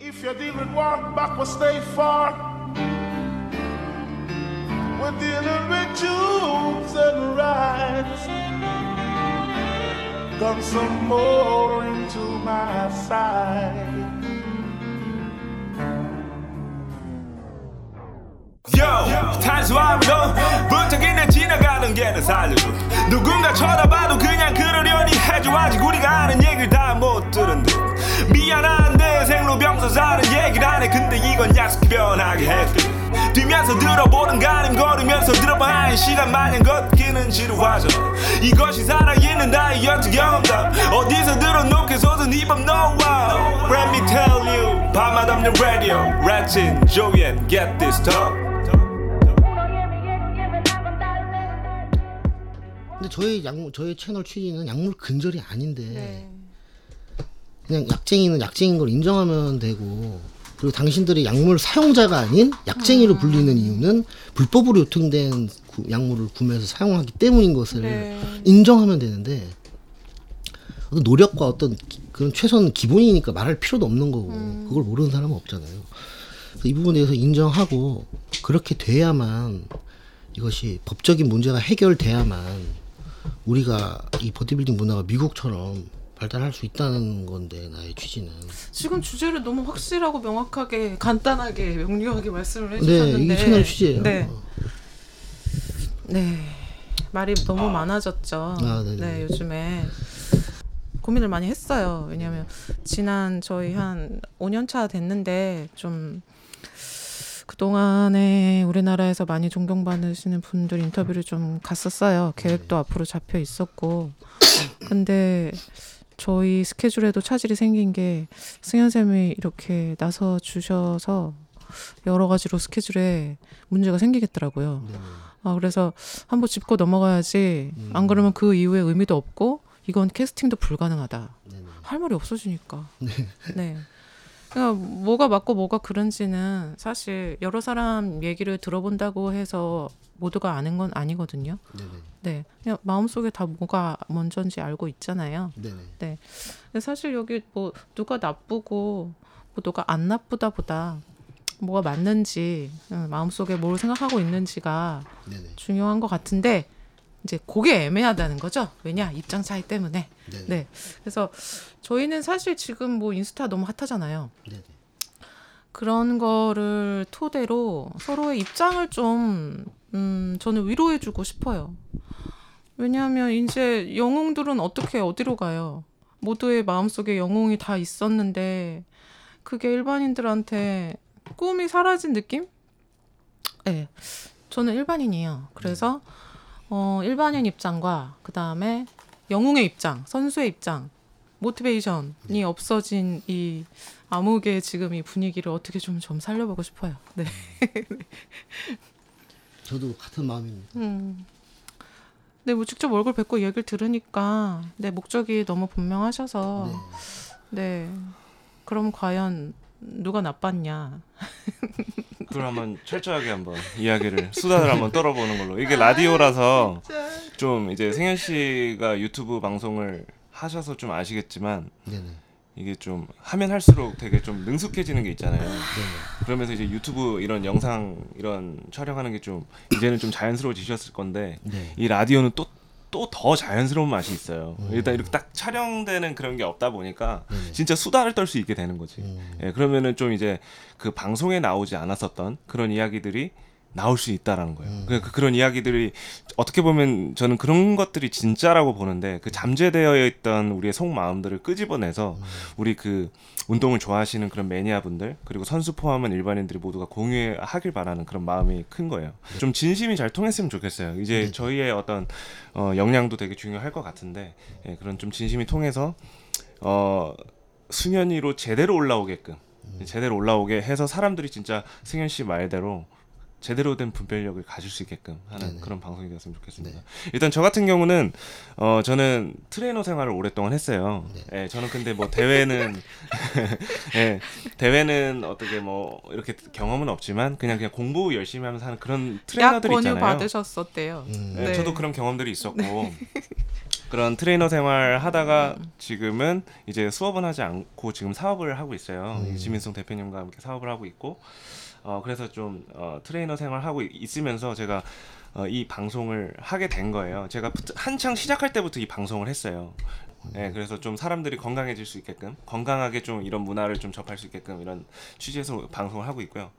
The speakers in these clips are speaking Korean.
If you deal with walk backward, stay far. We're dealing with Jews and rights. Come some more into my side. Yo, 탄수화물도 부탁인데 지나가는 게는 살려줘 누군가 쳐다봐도 그냥 그러려니 해줘 아직 우리가 아는 얘기를 다 못 들은 듯 미안한데 생로병사 사는 얘기를 안해 근데 이건 약속 변하게 했듯 뛰면서 들어보는 가림 걸으면서 들어봐야 시간 마냥 걷기는 지루하죠. 이것이 살아있는 다이어트 경험담 어디서 들어놓게 솟은 힙합 노와. Let me tell you 밤마다 없는 radio. Ratchet, Joey get this talk. 근데 저희 약 저희 채널 취지는 약물 근절이 아닌데 네. 그냥 약쟁이는 약쟁인 걸 인정하면 되고 그리고 당신들이 약물 사용자가 아닌 약쟁이로 불리는 이유는 불법으로 유통된 구- 약물을 구매해서 사용하기 때문인 것을 네. 인정하면 되는데 어떤 노력과 어떤 기- 그런 최소한 기본이니까 말할 필요도 없는 거고 그걸 모르는 사람은 없잖아요. 그래서 이 부분에 대해서 인정하고 그렇게 돼야만 이것이 법적인 문제가 해결돼야만 우리가 이 보디빌딩 문화가 미국처럼 발달할 수 있다는 건데 나의 취지는 지금 주제를 너무 확실하고 명확하게 간단하게 명료하게 말씀을 네 해주셨는데 이게 채널 취지예요. 네. 네. 말이 너무 많아졌죠. 아, 네네. 네, 요즘에 고민을 많이 했어요. 왜냐하면 지난 저희 한 5년 차 됐는데 좀 그동안에 우리나라에서 많이 존경받으시는 분들 인터뷰를 좀 갔었어요. 계획도 앞으로 잡혀 있었고. 근데 저희 스케줄에도 차질이 생긴 게 승현 쌤이 이렇게 나서 주셔서 여러 가지로 스케줄에 문제가 생기겠더라고요. 아, 그래서 한번 짚고 넘어가야지. 안 그러면 그 이후에 의미도 없고 이건 캐스팅도 불가능하다. 할 말이 없어지니까. 네. 그러니까 뭐가 맞고 뭐가 그런지는 사실 여러 사람 얘기를 들어본다고 해서 모두가 아는 건 아니거든요. 네네 네. 그냥 마음속에 다 뭐가 먼저인지 알고 있잖아요. 네네 근데 사실 여기 뭐 누가 나쁘고 뭐 누가 안 나쁘다보다 뭐가 맞는지 응, 마음속에 뭘 생각하고 있는지가 네네 중요한 것 같은데 이제 그게 애매하다는 거죠. 왜냐 입장 차이 때문에. 네네 네. 그래서 저희는 사실 지금 뭐 인스타 너무 핫하잖아요. 네네 그런 거를 토대로 서로의 입장을 좀, 음, 저는 위로해주고 싶어요. 왜냐하면 이제 영웅들은 어떻게 어디로 가요? 모두의 마음속에 영웅이 다 있었는데, 그게 일반인들한테 꿈이 사라진 느낌? 네. 저는 일반인이에요. 그래서, 어, 일반인 입장과, 그 다음에 영웅의 입장, 선수의 입장, 모티베이션이 없어진 이 암흑의 지금 이 분위기를 어떻게 좀좀 살려보고 싶어요. 네. 저도 같은 마음입니다. 음. 네, 뭐 직접 얼굴 뵙고 얘기를 들으니까 네 목적이 너무 분명하셔서 네. 그럼 과연 누가 나빴냐? 그걸 한번 철저하게 한번 이야기를 수다를 한번 떨어보는 걸로 이게 라디오라서 좀 이제 승현 씨가 유튜브 방송을 하셔서 좀 아시겠지만 네네 이게 좀 하면 할수록 되게 좀 능숙해지는 게 있잖아요. 그러면서 이제 유튜브 이런 영상 이런 촬영하는 게 좀 이제는 좀 자연스러워지셨을 건데 네. 이 라디오는 또 또 더 자연스러운 맛이 있어요. 일단 이렇게 딱 촬영되는 그런 게 없다 보니까 네네. 진짜 수다를 떨 수 있게 되는 거지. 음. 예, 그러면은 좀 이제 그 방송에 나오지 않았었던 그런 이야기들이 나올 수 있다라는 거예요. 음. 그, 그- 그런 이야기들이 어떻게 보면 저는 그런 것들이 진짜라고 보는데 그 잠재되어 있던 우리의 속 마음들을 끄집어내서 음. 우리 그 운동을 좋아하시는 그런 매니아분들 그리고 선수 포함한 일반인들이 모두가 공유하길 바라는 그런 마음이 큰 거예요. 좀 진심이 잘 통했으면 좋겠어요. 이제 네. 저희의 어떤 어, 역량도 되게 중요할 것 같은데 예, 그런 좀 진심이 통해서 어, 수년이로 제대로 올라오게끔 제대로 올라오게 해서 사람들이 진짜 승현 씨 말대로 제대로 된 분별력을 가질 수 있게끔 하는 네네. 그런 방송이 되었으면 좋겠습니다. 일단 저 같은 경우는 어 저는 트레이너 생활을 오랫동안 했어요. 예, 저는 근데 뭐 대회는 예, 대회는 어떻게 뭐 이렇게 경험은 없지만 그냥 그냥 공부 열심히 하면서 하는 그런 약 트레이너들 권유 있잖아요. 받으셨었대요. 음. 예, 네. 저도 그런 경험들이 있었고 그런 트레이너 생활 하다가 지금은 이제 수업은 하지 않고 지금 사업을 하고 있어요. 음. 지민스통 대표님과 함께 사업을 하고 있고 어 그래서 좀 어, 트레이너 생활 하고 있으면서 제가 어, 이 방송을 하게 된 거예요. 제가 한창 시작할 때부터 이 방송을 했어요. 네, 그래서 좀 사람들이 건강해질 수 있게끔 건강하게 좀 이런 문화를 좀 접할 수 있게끔 이런 취지에서 방송을 하고 있고요.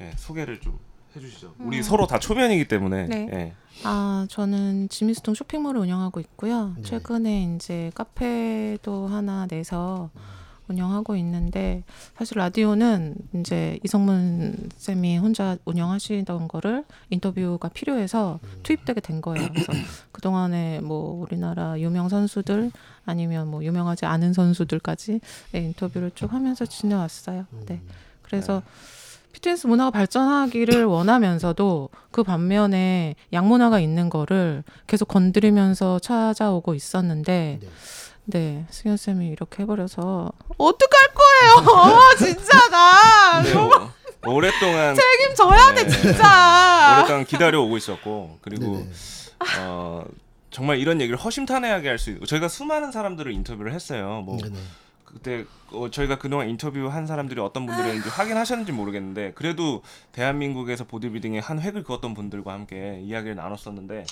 예, 소개를 좀 해주시죠. 우리 서로 다 초면이기 때문에. 네. 예. 아, 저는 지민스통 쇼핑몰을 운영하고 있고요. 네. 최근에 이제 카페도 하나 내서 운영하고 있는데 사실 라디오는 이제 이성문 쌤이 혼자 운영하시던 거를 인터뷰가 필요해서 투입되게 된 거예요. 그래서 그동안에 뭐 우리나라 유명 선수들 아니면 뭐 유명하지 않은 선수들까지 네, 인터뷰를 쭉 하면서 지내왔어요. 네. 그래서 피트니스 문화가 발전하기를 원하면서도 그 반면에 양 문화가 있는 거를 계속 건드리면서 찾아오고 있었는데 네. 네 승현 쌤이 이렇게 해버려서 어떡할 거예요 진짜 나 네, 오- 오랫동안 책임져야 돼 네. 진짜 오랫동안 기다려 오고 있었고 그리고 네네. 어 정말 이런 얘기를 허심탄회하게 할 수 있고 저희가 수많은 사람들을 인터뷰를 했어요. 뭐 네네. 그때 어, 저희가 그동안 인터뷰한 사람들이 어떤 분들이었는지 확인하셨는지 모르겠는데 그래도 대한민국에서 보디빌딩에 한 획을 그었던 분들과 함께 이야기를 나눴었는데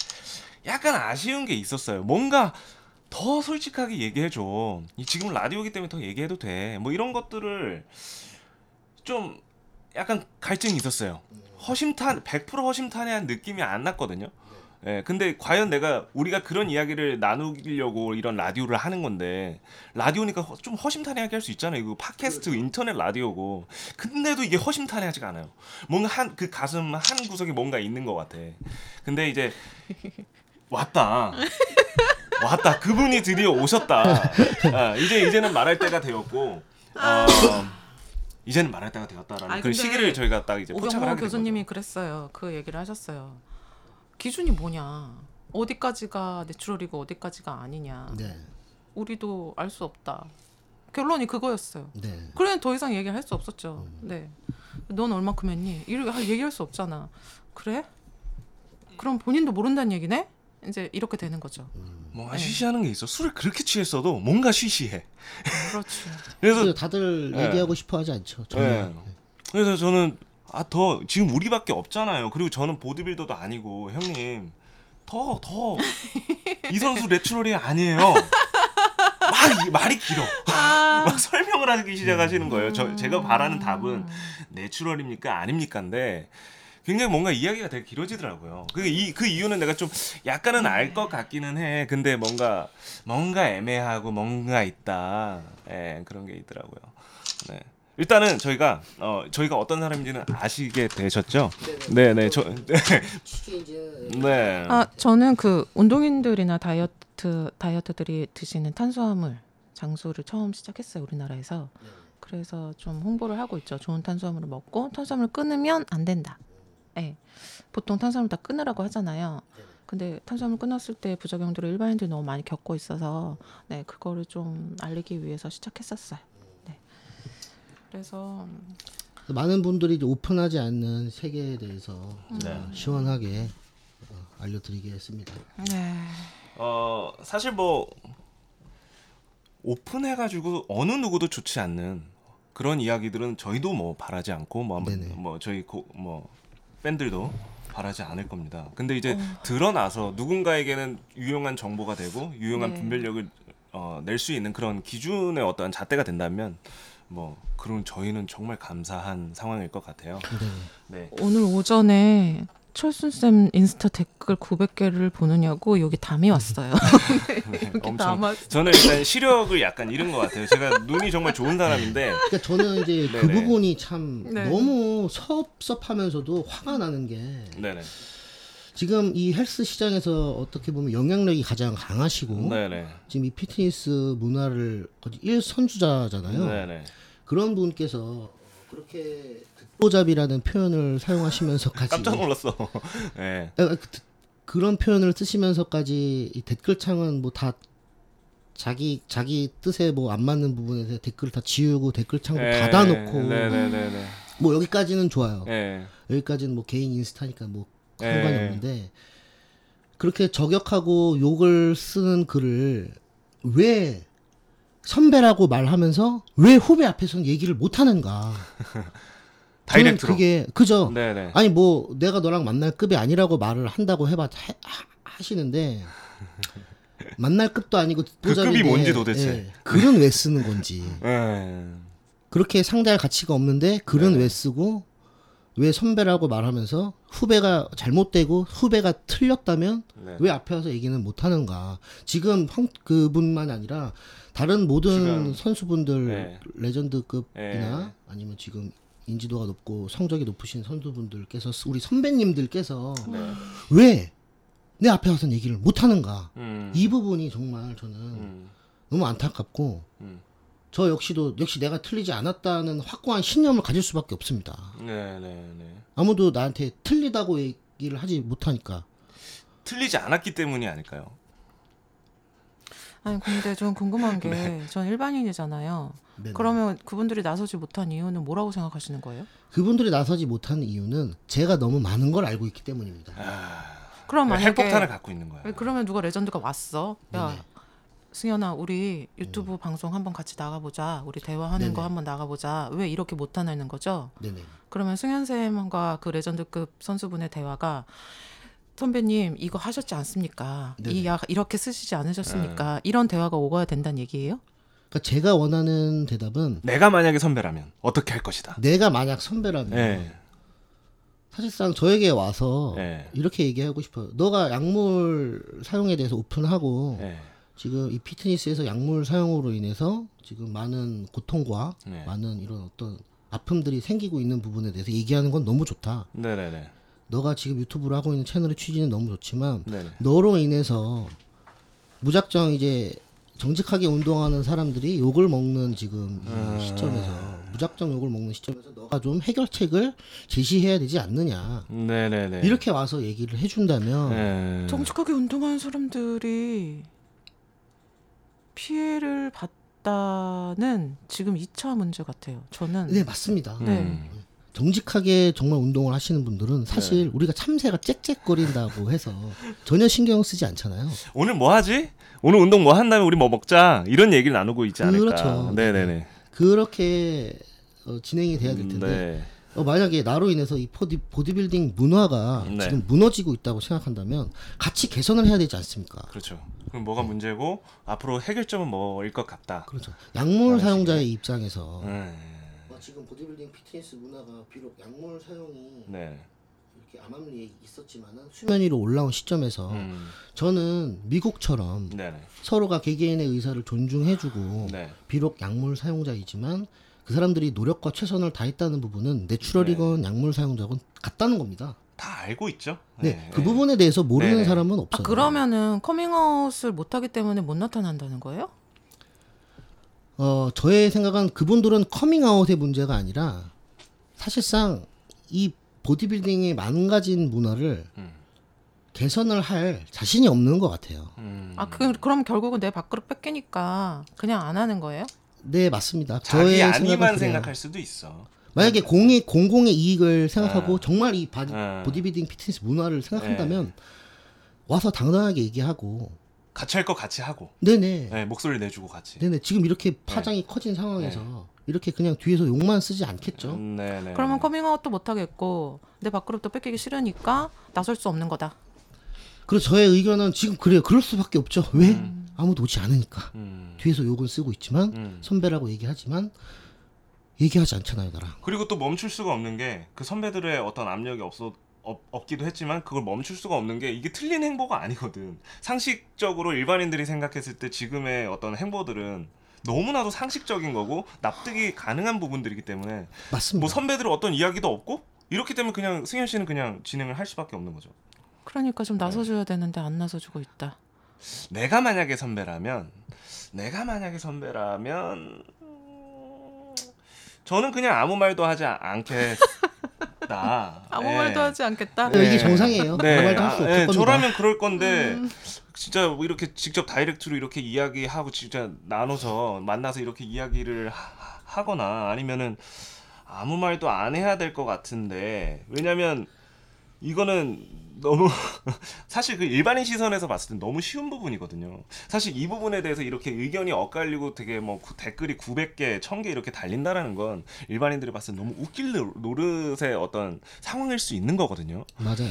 약간 아쉬운 게 있었어요. 뭔가 더 솔직하게 얘기해줘. 이 지금 라디오기 때문에 더 얘기해도 돼. 뭐 이런 것들을 좀 약간 갈증이 있었어요. 허심탄 100% 허심탄회한 느낌이 안 났거든요. 예, 근데 과연 내가 우리가 그런 이야기를 나누려고 이런 라디오를 하는 건데 라디오니까 허- 좀 허심탄회하게 할 수 있잖아요. 이거 팟캐스트 인터넷 라디오고 근데도 이게 허심탄회하지가 않아요. 뭔가 한 그 가슴 한 구석에 뭔가 있는 것 같아. 근데 이제 왔다. 왔다. 그분이 드디어 오셨다. 아, 이제 이제는 말할 때가 되었고 어, 이제는 말할 때가 되었다라는 아니, 그 근데 시기를 저희가 딱 이제 포착을 오경호 하게 된 교수님이 거죠. 그랬어요 그 얘기를 하셨어요 기준이 뭐냐 어디까지가 내추럴이고 어디까지가 아니냐 네. 우리도 알 수 없다 결론이 그거였어요 네. 그래 더 이상 얘기를 할수 없었죠. 네. 넌 얼마큼 했니? 이렇게 할- 얘기할 수 없잖아. 그래? 그럼 본인도 모른다는 얘기네? 이제 이렇게 되는 거죠. 뭔가 쉬쉬하는 게 있어. 술을 그렇게 취했어도 뭔가 쉬쉬해. 그렇죠. 그래서 다들 네. 얘기하고 싶어 하지 않죠. 전혀. 네. 그래서 저는 아 더 지금 우리밖에 없잖아요. 그리고 저는 보디빌더도 아니고 형님 더 더 이 선수 내추럴이 아니에요. 막 이- 말이 길어. 막 설명을 하기 시작하시는 거예요. 저 제가 바라는 답은 내추럴입니까 아닙니까인데 굉장히 뭔가 이야기가 되게 길어지더라고요. 그이그 이유는 내가 좀 약간은 알 것 같기는 해. 근데 뭔가 뭔가 애매하고 뭔가 있다. 예, 그런 게 있더라고요. 네. 일단은 저희가 어 저희가 어떤 사람인지는 아시게 되셨죠? 네, 네. 저 네. 네. 아 저는 그 운동인들이나 다이어트 다이어트들이 드시는 탄수화물 장수를 처음 시작했어요 우리나라에서. 그래서 좀 홍보를 하고 있죠. 좋은 탄수화물을 먹고 탄수화물 끊으면 안 된다. 예. 보통 탄수화물 다 끊으라고 하잖아요. 근데 탄수화물 끊었을 때 부작용들을 일반인들이 너무 많이 겪고 있어서 네 그거를 좀 알리기 위해서 시작했었어요. 네. 그래서 많은 분들이 오픈하지 않는 세계에 대해서 네. 어, 시원하게 어, 알려드리겠습니다. 네. 어 사실 뭐 오픈해가지고 어느 누구도 좋지 않는 그런 이야기들은 저희도 뭐 바라지 않고 뭐, 네네. 뭐 저희 고, 뭐 팬들도 바라지 않을 겁니다. 근데 이제 어. 드러나서 누군가에게는 유용한 정보가 되고 유용한 네. 분별력을 어, 낼 수 있는 그런 기준의 어떠한 잣대가 된다면 뭐 그런 저희는 정말 감사한 상황일 것 같아요. 네. 오늘 오전에 철순 쌤 인스타 댓글 900개를 보느냐고 여기 담이 왔어요. 이렇게 엄청 담아. 저는 일단 시력을 약간 잃은 것 같아요. 제가 눈이 정말 좋은 사람인데 그러니까 저는 이제 그 네네. 부분이 참 네. 너무 섭섭하면서도 화가 나는 게 네네 지금 이 헬스 시장에서 어떻게 보면 영향력이 가장 강하시고 네네 지금 이 피트니스 문화를 거의 1선주자잖아요. 네네 그런 분께서 그렇게 듣보잡이라는 표현을 사용하시면서까지 깜짝 놀랐어. 네. 그, 그런 표현을 쓰시면서까지 이 댓글창은 뭐 다 자기 자기 뜻에 뭐 안 맞는 부분에서 댓글을 다 지우고 댓글창도 네. 닫아놓고 네네네네. 뭐 여기까지는 좋아요. 네. 여기까지는 뭐 개인 인스타니까 뭐 상관이 네. 없는데 그렇게 저격하고 욕을 쓰는 글을 왜 선배라고 말하면서 왜 후배 앞에서는 얘기를 못 하는가? 다이렉트로. 그게 그죠. 네네. 아니 뭐 내가 너랑 만날 급이 아니라고 말을 한다고 해봐 하, 하- 하시는데 만날 급도 아니고 그 급이 뭔지 도대체. 예, 글은 왜 쓰는 건지 예. 그렇게 상대할 가치가 없는데 글은 네. 왜 쓰고 왜 선배라고 말하면서 후배가 잘못되고 후배가 틀렸다면 네. 왜 앞에 와서 얘기는 못 하는가 지금 황 그분만 아니라 다른 모든 선수분들 네. 레전드급이나 네. 아니면 지금 인지도가 높고 성적이 높으신 선수분들께서 우리 선배님들께서 네. 왜내 앞에 와서 얘기를 못 하는가 음. 이 부분이 정말 저는 음. 너무 안타깝고 음. 저 역시도 역시 내가 틀리지 않았다는 확고한 신념을 가질 수밖에 없습니다. 네 네 네. 아무도 나한테 틀리다고 얘기를 하지 못하니까. 틀리지 않았기 때문이 아닐까요? 아니 근데 좀 궁금한 게전 일반인이잖아요. 네네. 그러면 그분들이 나서지 못한 이유는 뭐라고 생각하시는 거예요? 그분들이 나서지 못하는 이유는 제가 너무 많은 걸 알고 있기 때문입니다. 그럼 만약에 핵폭탄을 갖고 있는 거야. 그러면 누가 레전드가 왔어? 야 네네. 승현아 우리 유튜브 방송 한번 같이 나가보자. 우리 대화하는 네네. 거 한번 나가보자. 왜 이렇게 못하는 거죠? 네네. 그러면 승현 쌤과 그 레전드급 선수분의 대화가 선배님 이거 하셨지 않습니까? 네네. 이 약 이렇게 쓰시지 않으셨습니까? 이런 대화가 오가야 된다는 얘기예요? 그러니까 제가 원하는 대답은 내가 만약에 선배라면 어떻게 할 것이다. 내가 만약 선배라면 네. 사실상 저에게 와서 네. 이렇게 얘기하고 싶어요. 너가 약물 사용에 대해서 오픈하고 네. 지금 이 피트니스에서 약물 사용으로 인해서 지금 많은 고통과 네. 많은 이런 어떤 아픔들이 생기고 있는 부분에 대해서 얘기하는 건 너무 좋다. 네네네. 너가 지금 유튜브를 하고 있는 채널의 취지는 너무 좋지만 네네. 너로 인해서 무작정 이제 정직하게 운동하는 사람들이 욕을 먹는 지금 이 아. 시점에서 무작정 욕을 먹는 시점에서 너가 좀 해결책을 제시해야 되지 않느냐 네네네. 이렇게 와서 얘기를 해준다면 네. 정직하게 운동하는 사람들이 피해를 봤다는 지금 2차 문제 같아요. 저는 네 맞습니다. 네. 음. 정직하게 정말 운동을 하시는 분들은 사실 네. 우리가 참새가 짹짹거린다고 해서 전혀 신경 쓰지 않잖아요. 오늘 뭐 하지? 오늘 운동 뭐 한 다음에 우리 뭐 먹자 이런 얘기를 나누고 있지 않을까. 그렇죠. 네네네. 그렇게 어, 진행이 돼야 될 텐데 네. 어, 만약에 나로 인해서 이 보디, 보디빌딩 문화가 네. 지금 무너지고 있다고 생각한다면 같이 개선을 해야 되지 않습니까? 그렇죠. 그럼 뭐가 문제고 앞으로 해결점은 뭐일 것 같다. 그렇죠. 약물 사용자의 입장에서 네. 어, 지금 보디빌딩 피트니스 문화가 비록 약물 사용이 네. 이렇게 암암리에 있었지만은 수면 위로 올라온 시점에서 음. 저는 미국처럼 네네. 서로가 개개인의 의사를 존중해주고 네. 비록 약물 사용자이지만 그 사람들이 노력과 최선을 다했다는 부분은 내추럴이건 약물 사용자건 같다는 겁니다. 다 알고 있죠. 네, 그 부분에 대해서 모르는 네네. 사람은 아 없어요. 그러면은 커밍아웃을 못하기 때문에 못 나타난다는 거예요? 어, 저의 생각은 그분들은 커밍아웃의 문제가 아니라 사실상 이 보디빌딩의 망가진 문화를 음. 개선을 할 자신이 없는 것 같아요. 음. 아 그, 그럼 결국은 내 밥그릇 뺏기니까 그냥 안 하는 거예요? 네, 맞습니다. 자기 생각은 아니지만. 생각할 수도 있어. 만약에 공이 공공의 이익을 생각하고 아. 정말 이 바디, 아. 보디빌딩 피트니스 문화를 생각한다면 네. 와서 당당하게 얘기하고 같이 할 거 같이 하고. 네네 네, 목소리 내주고 같이. 네네 지금 이렇게 파장이 커진 상황에서 이렇게 그냥 뒤에서 욕만 쓰지 않겠죠. 음, 네네. 그러면 커밍아웃도 못 하겠고 내 밥그릇도 뺏기기 싫으니까 나설 수 없는 거다. 그리고 저의 의견은 지금 그래요. 그럴 수밖에 없죠. 왜? 아무도 오지 않으니까. 음. 뒤에서 욕을 쓰고 있지만 음. 선배라고 얘기하지만 얘기하지 않잖아요, 나랑. 그리고 또 멈출 수가 없는 게 그 선배들의 어떤 압력이 없어 없, 없기도 했지만 그걸 멈출 수가 없는 게 이게 틀린 행보가 아니거든. 상식적으로 일반인들이 생각했을 때 지금의 어떤 행보들은 너무나도 상식적인 거고 납득이 가능한 부분들이기 때문에 맞습니다. 뭐 선배들은 어떤 이야기도 없고 이렇기 때문에 그냥 승현 씨는 그냥 진행을 할 수밖에 없는 거죠. 그러니까 좀 나서줘야 되는데 안 나서주고 있다. 내가 만약에 선배라면 내가 만약에 선배라면 음, 저는 그냥 아무 말도 하지 않 겠다. 아무 예. 말도 하지 않겠다. 네, 이게 정상이에요. 네, 아무 말도 할수 아, 없을 예, 겁니다. 저라면 그럴 건데 진짜 뭐 이렇게 직접 다이렉트로 이렇게 이야기하고 진짜 나눠서 만나서 이렇게 이야기를 하, 하거나 아니면은 아무 말도 안 해야 될 것 같은데 왜냐면 이거는 너무 사실 그 일반인 시선에서 봤을 땐 너무 쉬운 부분이거든요. 사실 이 부분에 대해서 이렇게 의견이 엇갈리고 되게 뭐 구- 댓글이 900개, 1000개 이렇게 달린다라는 건 일반인들이 봤을 때 너무 웃길 노- 노릇의 어떤 상황일 수 있는 거거든요. 맞아요.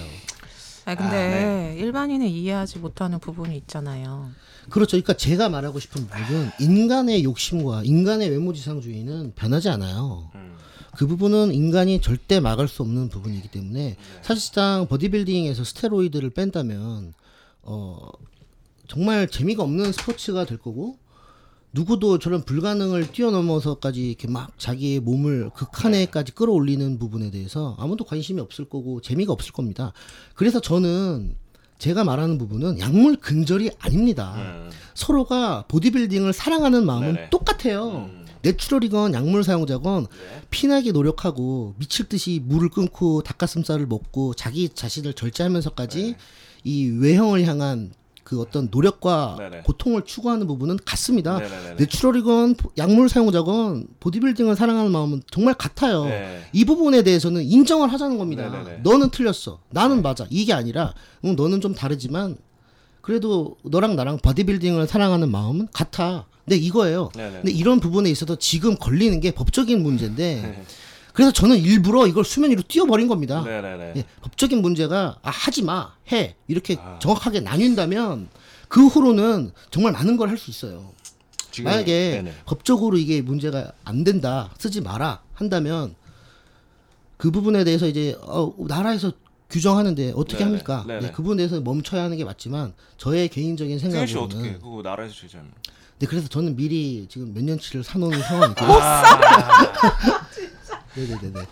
아 근데 아, 네. 일반인은 이해하지 못하는 부분이 있잖아요. 그렇죠. 그러니까 제가 말하고 싶은 부분은 인간의 욕심과 인간의 외모지상주의는 변하지 않아요. 음. 그 부분은 인간이 절대 막을 수 없는 부분이기 때문에 사실상 보디빌딩에서 스테로이드를 뺀다면 어 정말 재미가 없는 스포츠가 될 거고 누구도 저런 불가능을 뛰어넘어서까지 이렇게 막 자기의 몸을 극한에까지 끌어올리는 부분에 대해서 아무도 관심이 없을 거고 재미가 없을 겁니다. 그래서 저는 제가 말하는 부분은 약물 근절이 아닙니다. 음. 서로가 보디빌딩을 사랑하는 마음은 네네. 똑같아요. 음. 내추럴이건 약물 사용자건 네. 피나게 노력하고 미칠 듯이 물을 끊고 닭가슴살을 먹고 자기 자신을 절제하면서까지 네. 이 외형을 향한 그 어떤 노력과 네네. 고통을 추구하는 부분은 같습니다. 네네네네. 내추럴이건 약물 사용자건 보디빌딩을 사랑하는 마음은 정말 같아요. 네. 이 부분에 대해서는 인정을 하자는 겁니다. 네네네. 너는 틀렸어. 나는 맞아. 이게 아니라 응, 너는 좀 다르지만 그래도 너랑 나랑 보디빌딩을 사랑하는 마음은 같아. 근데 이거예요. 네네. 근데 이런 부분에 있어서 지금 걸리는 게 법적인 문제인데 네. 그래서 저는 일부러 이걸 수면 위로 띄워버린 겁니다. 네네네. 예, 법적인 문제가 아, 하지 마, 해 이렇게 아. 정확하게 나뉜다면 그 후로는 정말 많은 걸 할 수 있어요. 지금- 만약에 네네. 법적으로 이게 문제가 안 된다, 쓰지 마라 한다면 그 부분에 대해서 이제 어, 나라에서 규정하는데 어떻게 네네. 합니까? 네네. 네, 그 부분에 대해서 멈춰야 하는 게 맞지만 저의 개인적인 생각으로는 어떻게 그거 나라에서 제재하면 네, 그래서 저는 미리 지금 몇 년치를 사놓은 상황이고 네네네네. 하-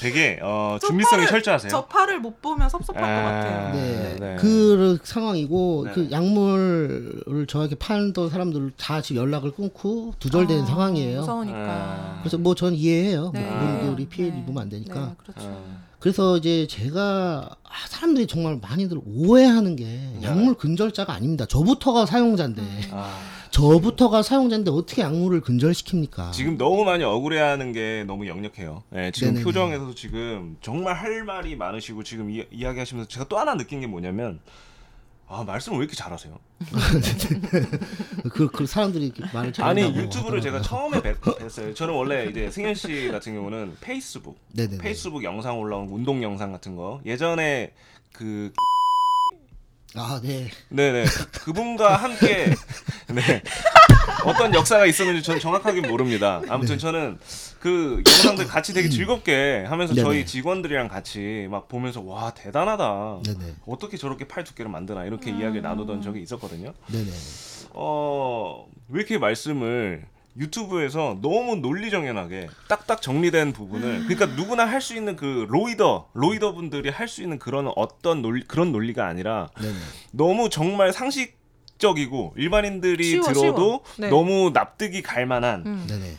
되게 어, 저 준비성이 철저하세요. 저 팔을 못 보면 섭섭할 것 아. 같아요. 네, 네. 그 상황이고 네. 그 약물을 저에게 팔던 사람들 다 지금 연락을 끊고 두절된 아, 상황이에요. 무서우니까. 아. 그래서 뭐 전 이해해요. 네. 뭐 그분들이 피해 네. 입으면 안 되니까. 네, 그렇죠. 어. 그래서 이제 제가 아, 사람들이 정말 많이들 오해하는 게 네. 약물 근절자가 아닙니다. 저부터가 사용자인데 아. 저부터가 사용자인데 어떻게 약물을 근절시킵니까? 지금 너무 많이 억울해하는 게 너무 역력해요. 예, 지금 네네네. 표정에서도 지금 정말 할 말이 많으시고 지금 이, 이야기하시면서 제가 또 하나 느낀 게 뭐냐면 아 말씀을 왜 이렇게 잘하세요? 그, 그 사람들이 말을 아니 잘한다고 유튜브를 제가 하더라고요. 처음에 뵀, 뵀어요. 저는 원래 이제 승현 씨 같은 경우는 페이스북, 네네네. 페이스북 영상 올라온 운동 영상 같은 거 예전에 그 아, 네. 네네 그분과 함께 네 어떤 역사가 있었는지 전 정확하게 모릅니다. 아무튼 저는 그 영상들 같이 되게 즐겁게 하면서 저희 네네. 직원들이랑 같이 막 보면서 와 대단하다. 네네. 어떻게 저렇게 팔 두께를 만드나 이렇게 이야기를 나누던 적이 있었거든요. 네네. 어, 왜 이렇게 말씀을 유튜브에서 너무 논리정연하게 딱딱 정리된 부분을 그러니까 누구나 할 수 있는 그 로이더 로이더 분들이 할 수 있는 그런 어떤 논리 그런 논리가 아니라 네네. 너무 정말 상식 적이고 일반인들이 쉬워, 들어도 쉬워. 네. 너무 납득이 갈 만한 음.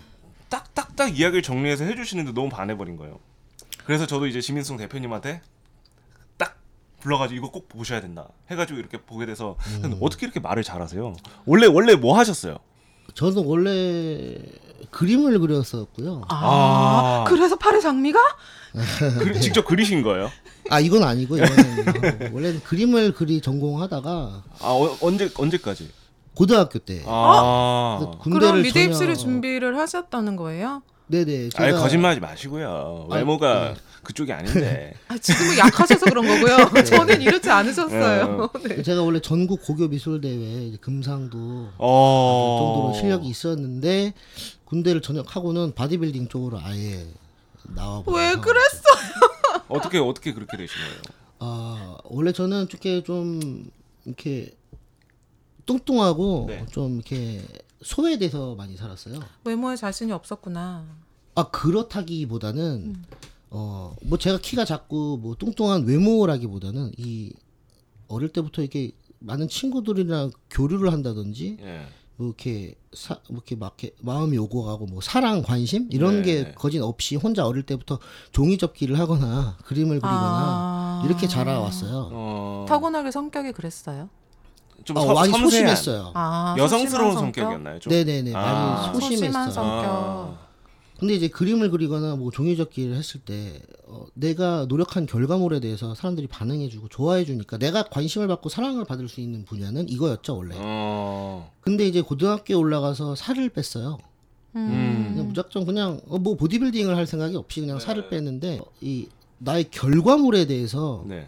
딱딱딱 이야기를 정리해서 해주시는데 너무 반해버린 거예요. 그래서 저도 이제 지민성 대표님한테 딱 불러가지고 이거 꼭 보셔야 된다 해가지고 이렇게 보게 돼서 근데 어떻게 이렇게 말을 잘하세요? 원래 원래 뭐 하셨어요? 저는 원래 그림을 그렸었고요. 아, 아. 그래서 팔의 장미가? 그, 직접 그리신 거예요? 아 이건 아니고 이거는 원래는 그림을 그리 전공하다가 아 어, 언제 언제까지? 고등학교 때 아, 그래서 그럼 미대 전혀- 입시를 준비를 하셨다는 거예요? 네네. 아니 제가- 거짓말하지 마시고요. 외모가 네. 그쪽이 아닌데. 아, 지금은 약하셔서 그런 거고요. 저는 이렇지 않으셨어요. 네. 제가 원래 전국 고교 미술 대회 금상도 어. 정도로 실력이 있었는데 군대를 전역하고는 바디빌딩 쪽으로 아예 나와 왜 그랬어? 어떻게 어떻게 그렇게 되신 거예요? 아 원래 저는 이렇게 좀 이렇게 뚱뚱하고 네. 좀 이렇게 소외돼서 많이 살았어요. 외모에 자신이 없었구나. 아 그렇다기보다는 어 뭐 제가 키가 작고 뭐 뚱뚱한 외모라기보다는 이 어릴 때부터 이렇게 많은 친구들이랑 교류를 한다든지 예. 뭐 이렇게 사, 뭐 이렇게 막 이렇게 마음이 오고 가고 뭐 사랑 관심 이런 네, 게 네. 거진 없이 혼자 어릴 때부터 종이 접기를 하거나 그림을 그리거나 아. 이렇게 자라왔어요. 어. 타고나게 성격이 그랬어요. 좀 어, 서, 많이 섬세한, 소심했어요. 아, 여성스러운 소심한 성격? 성격이었나요? 좀? 네네네 아. 많이 소심한 소심했어요. 성격. 아. 근데 이제 그림을 그리거나 뭐 종이접기를 했을 때 어, 내가 노력한 결과물에 대해서 사람들이 반응해주고 좋아해주니까 내가 관심을 받고 사랑을 받을 수 있는 분야는 이거였죠 원래. 어. 근데 이제 고등학교에 올라가서 살을 뺐어요. 음. 그냥 무작정 그냥 어, 뭐 보디빌딩을 할 생각이 없이 그냥 살을 뺐는데 이 나의 결과물에 대해서 네.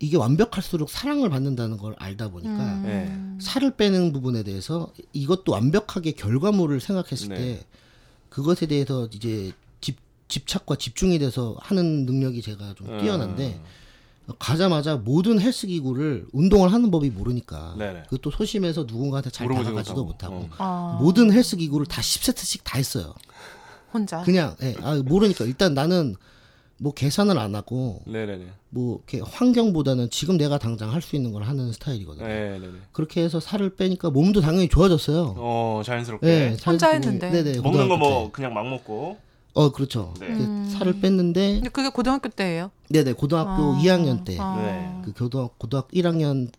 이게 완벽할수록 사랑을 받는다는 걸 알다 보니까 음. 네. 살을 빼는 부분에 대해서 이것도 완벽하게 결과물을 생각했을 네. 때 그것에 대해서 이제 집, 집착과 집중이 돼서 하는 능력이 제가 좀 뛰어난데 가자마자 모든 헬스 기구를 운동을 하는 법이 모르니까 네네. 그것도 소심해서 누군가한테 잘 다가가지도 못하고. 못하고 아, 모든 헬스 기구를 다 10세트씩 다 했어요. 혼자. 그냥 예, 아, 모르니까 일단 나는 뭐 계산을 안 하고 네네네. 뭐 이렇게 환경보다는 지금 내가 당장 할 수 있는 걸 하는 스타일이거든요. 네네네. 그렇게 해서 살을 빼니까 몸도 당연히 좋아졌어요. 어 자연스럽게 네, 혼자 했는데. 네네, 먹는 거 고등학교 뭐 때. 그냥 막 먹고. 어 그렇죠. 네. 그 살을 뺐는데 근데 그게 고등학교 때예요. 네네 고등학교 아, 2학년 때 아. 네. 그 고등학 고등학교 1학년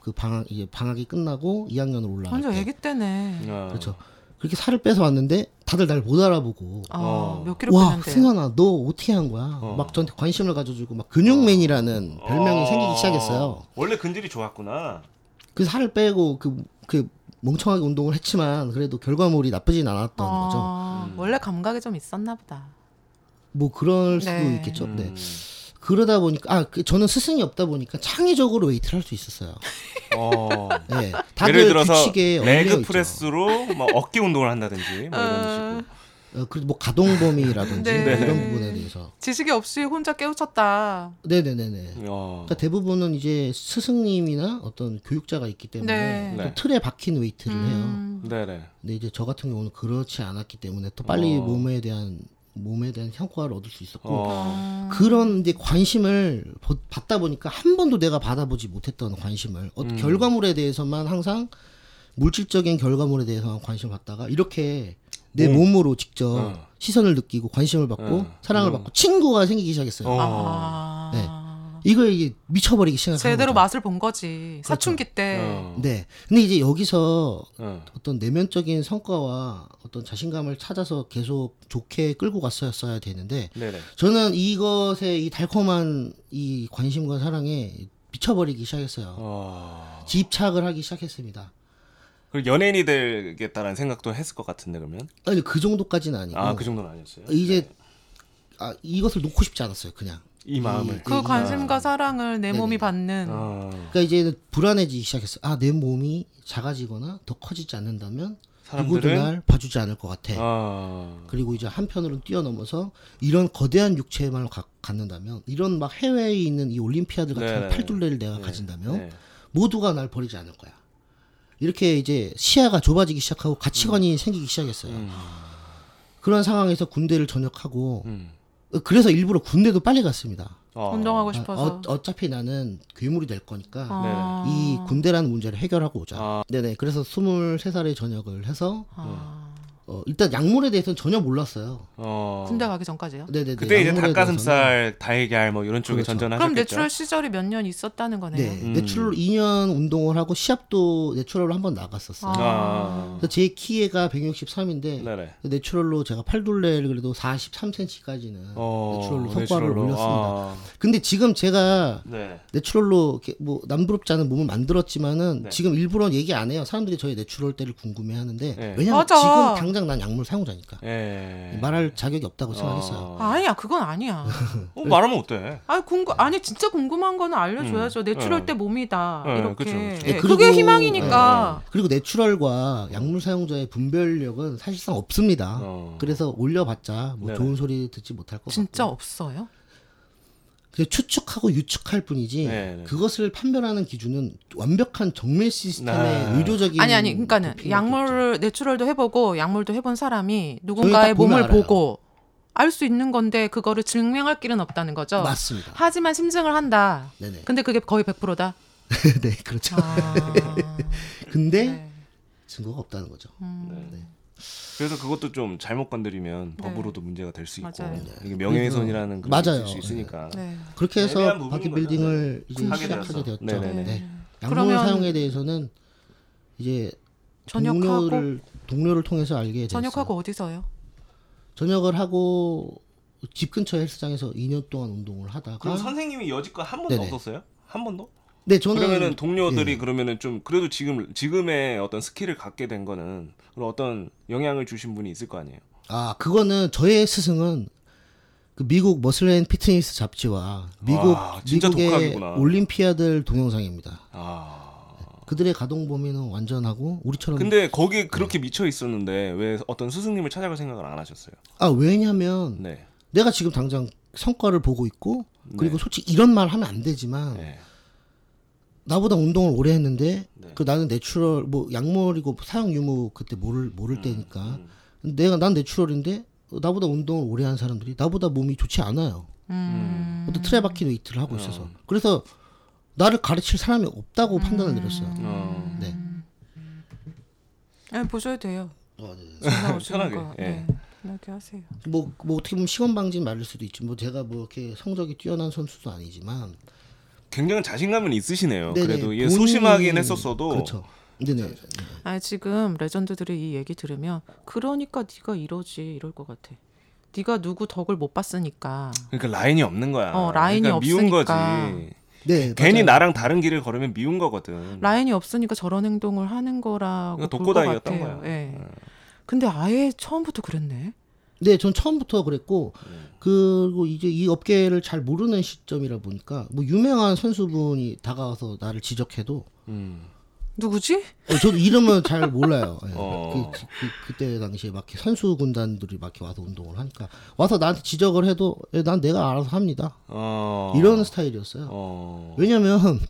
그 방학 이제 방학이 끝나고 2학년으로 올라갈 완전 때 애기 때네. 어. 그렇죠. 그렇게 살을 빼서 왔는데 다들 날 못 알아보고 아, 어. 몇 킬로 와 뺐는데. 승현아 너 어떻게 한 거야? 어. 막 저한테 관심을 가져주고 막 근육맨이라는 별명이 어. 생기기 시작했어요. 원래 근질이 좋았구나. 그 살을 빼고 그, 그 멍청하게 운동을 했지만 그래도 결과물이 나쁘진 않았던 거죠. 아, 음. 원래 감각이 좀 있었나 보다. 뭐 그럴 수도 네. 있겠죠. 네. 음. 그러다 보니까 아 그, 저는 스승이 없다 보니까 창의적으로 웨이트를 할 수 있었어요. 어. 네. 다들 예를 들어서 leg. press로 뭐 어깨 운동을 한다든지 뭐 이런 식으로. 어, 그리고 뭐 가동범위라든지 네. 뭐 이런 부분에 대해서. 지식이 없이 혼자 깨우쳤다. 네네네네. 어. 그러니까 대부분은 이제 스승님이나 어떤 교육자가 있기 때문에 네. 또 네. 틀에 박힌 웨이트를 해요. 음. 네네. 근데 이제 저 같은 경우는 그렇지 않았기 때문에 또 빨리 어. 몸에 대한 몸에 대한 성과를 얻을 수 있었고 어. 그런 이제 관심을 보- 받다 보니까 한 번도 내가 받아보지 못했던 관심을 어, 음. 결과물에 대해서만 항상 물질적인 결과물에 대해서만 관심을 갖다가 이렇게 내 몸. 몸으로 직접 어. 시선을 느끼고 관심을 받고 어. 사랑을 음. 받고 친구가 생기기 시작했어요. 어. 아. 네. 이거 이게 미쳐버리기 시작한 제대로 거죠. 맛을 본 거지. 사춘기 때. 어. 네. 근데 이제 여기서 어. 어떤 내면적인 성과와 어떤 자신감을 찾아서 계속 좋게 끌고 갔어야 되는데 네네. 저는 이것에 이 달콤한 이 관심과 사랑에 미쳐버리기 시작했어요. 어. 집착을 하기 시작했습니다. 그리고 연예인이 되겠다는 생각도 했을 것 같은데 그러면? 아니 그 정도까지는 아니고 아그 정도는 아니었어요. 이제 아 이것을 놓고 싶지 않았어요. 그냥. 이 마음을. 그 관심과 사랑을 내 네네. 몸이 받는. 어. 그러니까 이제 불안해지기 시작했어요. 아내 몸이 작아지거나 더 커지지 않는다면 누구도 사람들은 날 봐주지 않을 것 같아. 어. 그리고 이제 한편으로는 뛰어넘어서 이런 거대한 육체만 가- 갖는다면 이런 막 해외에 있는 이 올림피아드 같은 네네. 팔둘레를 내가 네. 가진다면 네. 모두가 날 버리지 않을 거야. 이렇게 이제 시야가 좁아지기 시작하고 가치관이 생기기 시작했어요. 음. 그런 상황에서 군대를 전역하고 음. 어, 그래서 일부러 군대도 빨리 갔습니다. 어. 운동하고 아, 싶어서. 어, 차피 나는 괴물이 될 거니까 아. 이 군대라는 문제를 해결하고 오자. 아. 네네. 그래서 23살에 전역을 해서 아. 어, 일단 약물에 대해서는 전혀 몰랐어요. 어. 군대 가기 전까지요? 네네네. 그때 이제 닭가슴살, 달걀 뭐 이런 쪽에 그렇죠. 전전하셨겠죠. 그럼 natural 시절이 몇 년 있었다는 거네요. 네, 음. 내추럴 2년 운동을 하고 시합도 natural로 한 번 나갔었어요. 아. 아. 그래서 제 키가 163인데 네네. natural로 제가 팔둘레를 그래도 43cm까지는 어. natural로 성과를 natural로. 올렸습니다. 아. 근데 지금 제가 네. natural로 뭐 남부럽지 않은 몸을 만들었지만은 네. 지금 일부러 얘기 안 해요. 사람들이 저의 natural 때를 궁금해하는데 네. 왜냐면 맞아. 지금 당장 난 약물 사용자니까 예. 말할 자격이 없다고 생각했어요. 어. 아니야, 그건 아니야. 어, 말하면 어때? 아니 궁금 아니 진짜 궁금한 거는 알려줘야죠. 음. natural 네. 때 몸이다 네, 이렇게. 그쵸, 그쵸. 예, 네, 그게 희망이니까. 그리고 natural과 약물 사용자의 분별력은 사실상 없습니다. 어. 그래서 올려봤자 뭐. 좋은 소리 듣지 못할 것 진짜 같고 없어요? 그냥 추측하고 유추할 뿐이지 네네. 그것을 판별하는 기준은 완벽한 정밀 시스템의 아. 의료적인 아니 아니 그러니까는. 약물을 내추럴도 해보고 약물도 해본 사람이 누군가의 몸을 알아요. 보고 알 수 있는 건데 그거를 증명할 길은 없다는 거죠. 맞습니다. 하지만 심증을 한다. 네네. 근데 그게 거의 100%다. 네 그렇죠. 아, 근데 네. 증거가 없다는 거죠. 음. 네. 그래서 그것도 좀 잘못 건드리면 네. 법으로도 문제가 될 수 있고 맞아요. 이게 명예훼손이라는 그런 게 맞아요. 수 있으니까. 네. 그렇게 해서 부분인 바디빌딩을 이제 하게 시작하게. 되었죠. 네네네. 네. 약물 그러면- 사용에 대해서는 이제 전역하고 동료를 동료를 통해서 알게 됐어요. 전역하고 어디서요? 전역을 하고 집 근처 헬스장에서 2년 동안 운동을 하다가 그럼 선생님이 여지껏 한 번도 네네. 없었어요? 한 번도? 네 저는 그러면은 동료들이 예. 그러면은 좀 그래도 지금 지금의 어떤 skill을 갖게 된 거는 그런 어떤 영향을 주신 분이 있을 거 아니에요. 아 그거는 저의 스승은 그 미국 Muscle & Fitness 잡지와 미국 와, 진짜 미국의 독학이구나. 올림피아들 동영상입니다. 아. 그들의 가동 범위는 완전하고 우리처럼 근데 거기에 그렇게 미쳐 있었는데 왜 어떤 스승님을 찾아갈 생각을 안 하셨어요? 아 왜냐면 네. 내가 지금 당장 성과를 보고 있고 그리고 네. 솔직히 이런 말 하면 안 되지만 네. 나보다 운동을 오래 했는데 네. 그 나는 natural 뭐 약물이고 사용 유무 그때 모를 모를 때니까 음. 내가 난 natural인데 나보다 운동을 오래 한 사람들이 나보다 몸이 좋지 않아요. 음. 어떤 틀에 박힌 웨이트를 하고 어. 있어서 그래서 나를 가르칠 사람이 없다고 판단을 내렸어요. 어. 네. 아, 보셔도 돼요. 어, 네. 편하게, 거. 예. 네. 편하게 하세요. 뭐, 뭐 어떻게 보면 시건방진 말일 수도 있지. 뭐 제가 뭐 이렇게 성적이 뛰어난 선수도 아니지만 굉장히 자신감은 있으시네요. 네네, 그래도 이게 본인이- 소심하긴 했었어도 그렇죠. 네네. 아 지금 legend들이 이 얘기 들으면 그러니까 네가 이러지 이럴 것 같아. 네가 누구 덕을 못 봤으니까. 그러니까 라인이 없는 거야. 어, 라인이 그러니까 미운 없으니까. 거지. 네. 괜히 맞아요. 나랑 다른 길을 걸으면 미운 거거든. 라인이 없으니까 저런 행동을 하는 거라고 그러니까 볼것 독고다이였던 같아요. 거야. 예. 근데 아예 처음부터 그랬네. 네, 전 처음부터 그랬고 네. 그리고 이제 이 업계를 잘 모르는 시점이라 보니까 뭐 유명한 선수분이 다가와서 나를 지적해도 음. 누구지? 어, 저도 이름은 잘 몰라요. 예. 어. 그, 그, 때 당시에 막 선수 군단들이 막 이렇게 와서 운동을 하니까 와서 나한테 지적을 해도 예, 난 내가 알아서 합니다. 어. 이런 스타일이었어요. 어. 왜냐면